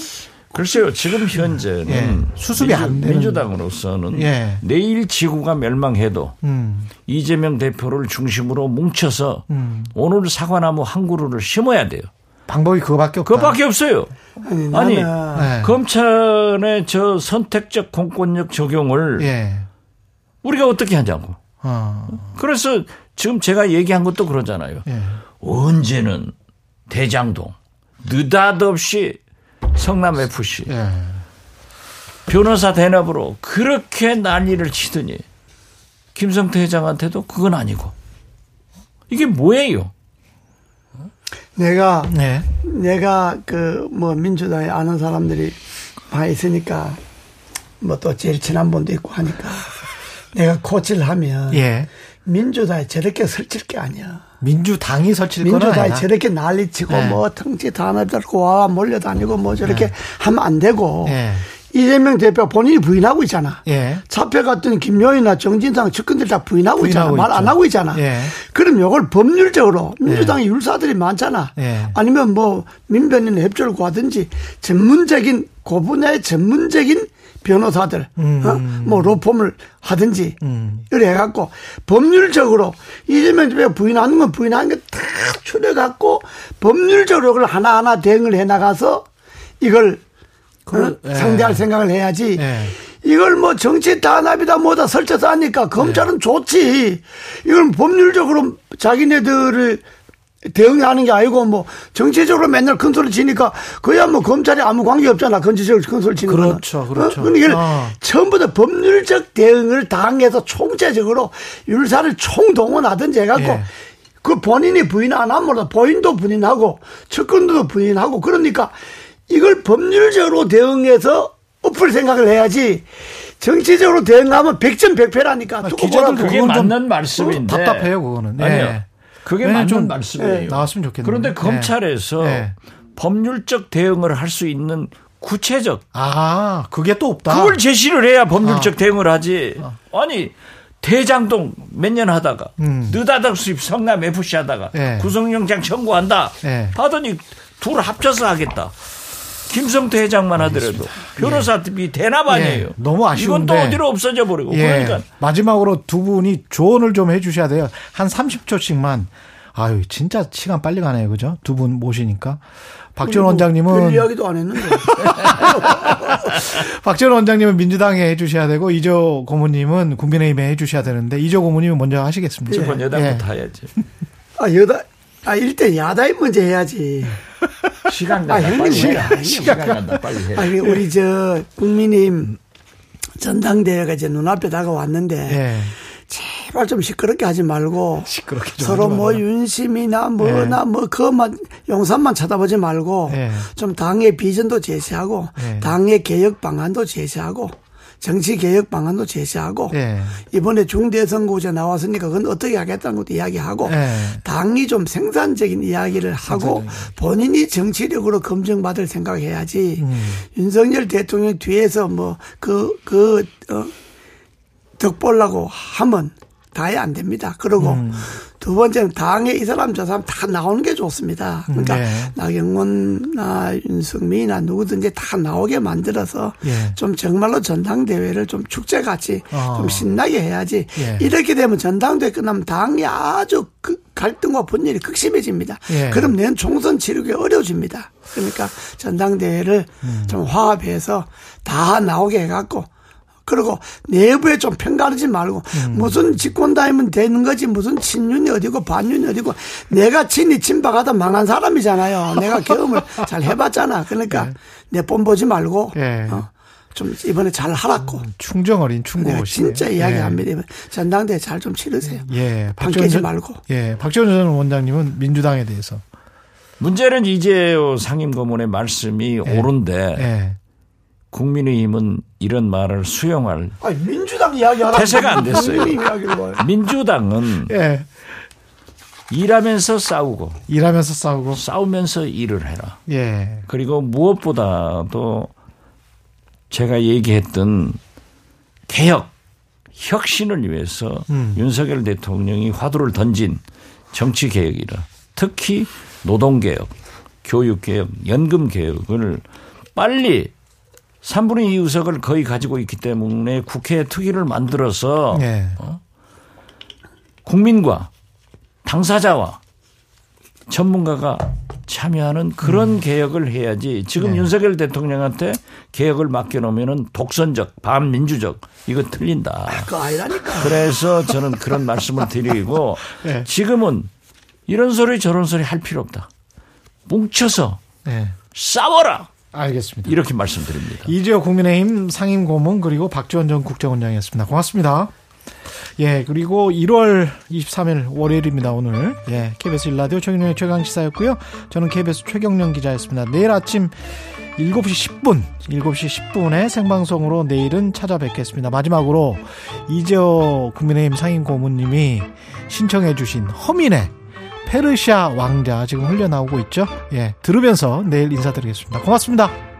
글쎄요, 지금 현재는 예, 수습이 안 되는. 민주당으로서는 예. 내일 지구가 멸망해도 음. 이재명 대표를 중심으로 뭉쳐서 음. 오늘 사과나무 한 그루를 심어야 돼요. 방법이 그거밖에 없다. 그것밖에 없어요. 아니, 아니, 네. 검찰의 저 선택적 공권력 적용을 예. 우리가 어떻게 하냐고. 어. 그래서 지금 제가 얘기한 것도 그러잖아요. 예. 언제는 대장동 느닷없이 성남 FC 예. 변호사 대납으로 그렇게 난리를 치더니 김성태 회장한테도 그건 아니고 이게 뭐예요? 내가 네. 내가 그 뭐 민주당에 아는 사람들이 많이 있으니까 뭐 또 제일 친한 분도 있고 하니까 내가 코치를 하면 예. 민주당에 저렇게 설칠 게 아니야. 민주당이 거는 민주당이. 저렇게 난리치고 네. 뭐 통치 단합들고 와 몰려다니고 뭐 저렇게 하면 안 되고 예. 이재명 대표 본인이 부인하고 있잖아. 예. 잡혀갔던 김용이나 정진상 측근들 다 부인하고, 있잖아. 부인하고 말 안. 하고 있잖아. 예. 그럼 요걸 법률적으로 민주당의 율사들이 많잖아. 예. 아니면 뭐 민변인 협조를 구하든지 전문적인 그 분야의 전문적인 변호사들, 음. 어? 뭐 로펌을 하든지 음. 이래 해갖고 법률적으로 이재명 대표가 부인하는 건 부인하는 게 다 추려갖고 법률적으로 그걸 하나하나 대응을 해나가서 이걸 그- 어? 예. 상대할 생각을 해야지. 예. 이걸 뭐 정치 단합이다 뭐다 설쳐서 하니까 네. 검찰은 좋지. 이걸 법률적으로 자기네들을 대응하는 게 아니고 뭐 정치적으로 맨날 큰 소리 치니까 그야 뭐 검찰이 아무 관계 없잖아. 정치적으로 큰 소리 치는 그렇죠, 거는. 그렇죠. 어? 그러니까 아. 처음부터 법률적 대응을 당해서 총체적으로 율사를 총동원하든지 해갖고 예. 그 본인이 부인 안 하면 본인도 부인하고 측근도 부인하고 그러니까 이걸 법률적으로 대응해서 엎을 생각을 해야지 정치적으로 대응하면 백전백패라니까. 아, 보라고. 그게 맞는 말씀인데 답답해요, 그거는. 예. 아니요. 그게 맞는 좀, 말씀이에요. 예, 나왔으면 좋겠네요. 그런데 예. 검찰에서 예. 법률적 대응을 할 수 있는 구체적 아, 그게 또 없다. 그걸 제시를 해야 법률적 아. 대응을 하지. 아니 대장동 몇 년 하다가 음. 느닷없이 수입 성남 FC 하다가 예. 구속영장 청구한다 예. 하더니 둘 합쳐서 하겠다. 김성태 회장만 하더라도 변호사비 대납 아니에요. 예. 너무 아쉬운데. 이건 또 어디로 없어져 버리고 예. 그러니까 마지막으로 두 분이 조언을 좀 해 주셔야 돼요. 한 30초씩만. 아유, 진짜 시간 빨리 가네요. 그죠? 두 분 모시니까. 박지원 별 원장님은, 이야기도 안 했는데. 박지원 원장님은 민주당에 해주셔야 되고, 이조 고모님은 국민의힘에 해주셔야 되는데, 이조 고모님은 먼저 하시겠습니다. 무조건 예. 여당부터 해야지. 아, 여다, 아, 일단 야당이 먼저 해야지. 시간 아, 간다. 형님, 빨리 시간. 형님. 시간 간다. 빨리 해. 아니, 우리 저, 국민의힘 전당대회가 이제 눈앞에 다가왔는데, 예. 제발 좀 시끄럽게 하지 말고, 시끄럽게 좀 서로 뭐 말아요. 윤심이나 뭐나 뭐 그것만, 용산만 쳐다보지 말고, 예. 좀 당의 비전도 제시하고, 예. 당의 개혁 방안도 제시하고, 정치 개혁 방안도 제시하고, 예. 이번에 중대선거제 나왔으니까 그건 어떻게 하겠다는 것도 이야기하고 예. 당이 좀 생산적인 이야기를 하고 본인이 정치력으로 검증받을 생각해야지 음. 윤석열 대통령 뒤에서 뭐 그그 어, 덕 보려고 하면 다해 안 됩니다. 그리고 음. 두 번째는 당에 이 사람 저 사람 다 나오는 게 좋습니다. 그러니까 네. 나경원이나 윤석민이나 누구든지 다 나오게 만들어서 예. 좀 정말로 전당대회를 좀 축제같이 어. 좀 신나게 해야지. 예. 이렇게 되면 전당대회 끝나면 당이 아주 그 갈등과 분열이 극심해집니다. 예. 그럼 내년 총선 치르기 어려워집니다. 그러니까 전당대회를 음. 좀 화합해서 다 나오게 해갖고 그리고 내부에 좀 편가르지 말고 음. 무슨 집권 다이면 되는 거지 무슨 친윤이 어디고 반윤이 어디고 내가 친이 친박하다 망한 사람이잖아요. 내가 경험을 잘 해봤잖아. 그러니까 내뻔 보지 말고 예. 어, 좀 이번에 잘 하라고 충정 어린 내가 충고시네. 진짜 이야기합니다. 이번 전당대회 잘좀 치르세요. 예. 전- 말고. 예. 박지원 전 원장님은 민주당에 대해서. 문제는 이재호 상임고문의 말씀이 옳은데 예. 국민의힘은 이런 말을 수용할 아니 민주당 이야기하라. 태세가 안 됐어요. 민주당은 예. 일하면서 싸우고 일하면서 싸우고. 싸우면서 일을 해라. 예. 그리고 무엇보다도 제가 얘기했던 개혁, 혁신을 위해서 음. 윤석열 대통령이 화두를 던진 정치 개혁이라 특히 노동 개혁, 교육 개혁, 연금 개혁을 빨리 3분의 2 의석을 거의 가지고 있기 때문에 국회 특위를 만들어서 예. 국민과 당사자와 전문가가 참여하는 그런 개혁을 해야지 지금 네. 윤석열 대통령한테 개혁을 맡겨놓으면 독선적, 반민주적 이거 틀린다. 그거 아니라니까. 그래서 저는 그런 말씀을 드리고 네. 지금은 이런 소리 저런 소리 할 필요 없다. 뭉쳐서 예. 싸워라. 알겠습니다. 이렇게 말씀드립니다. 이재호 국민의힘 상임 고문 그리고 박지원 전 국정원장이었습니다. 고맙습니다. 예, 그리고 1월 23일 월요일입니다, 오늘. 예, KBS 일라디오 최경영의 최강시사였고요. 저는 KBS 최경영 기자였습니다. 내일 아침 7시 10분, 7시 10분에 생방송으로 내일은 찾아뵙겠습니다. 마지막으로 이재호 국민의힘 상임 고문님이 신청해 주신 허민의 페르시아 왕자 지금 흘려나오고 있죠. 예, 들으면서 내일 인사드리겠습니다. 고맙습니다.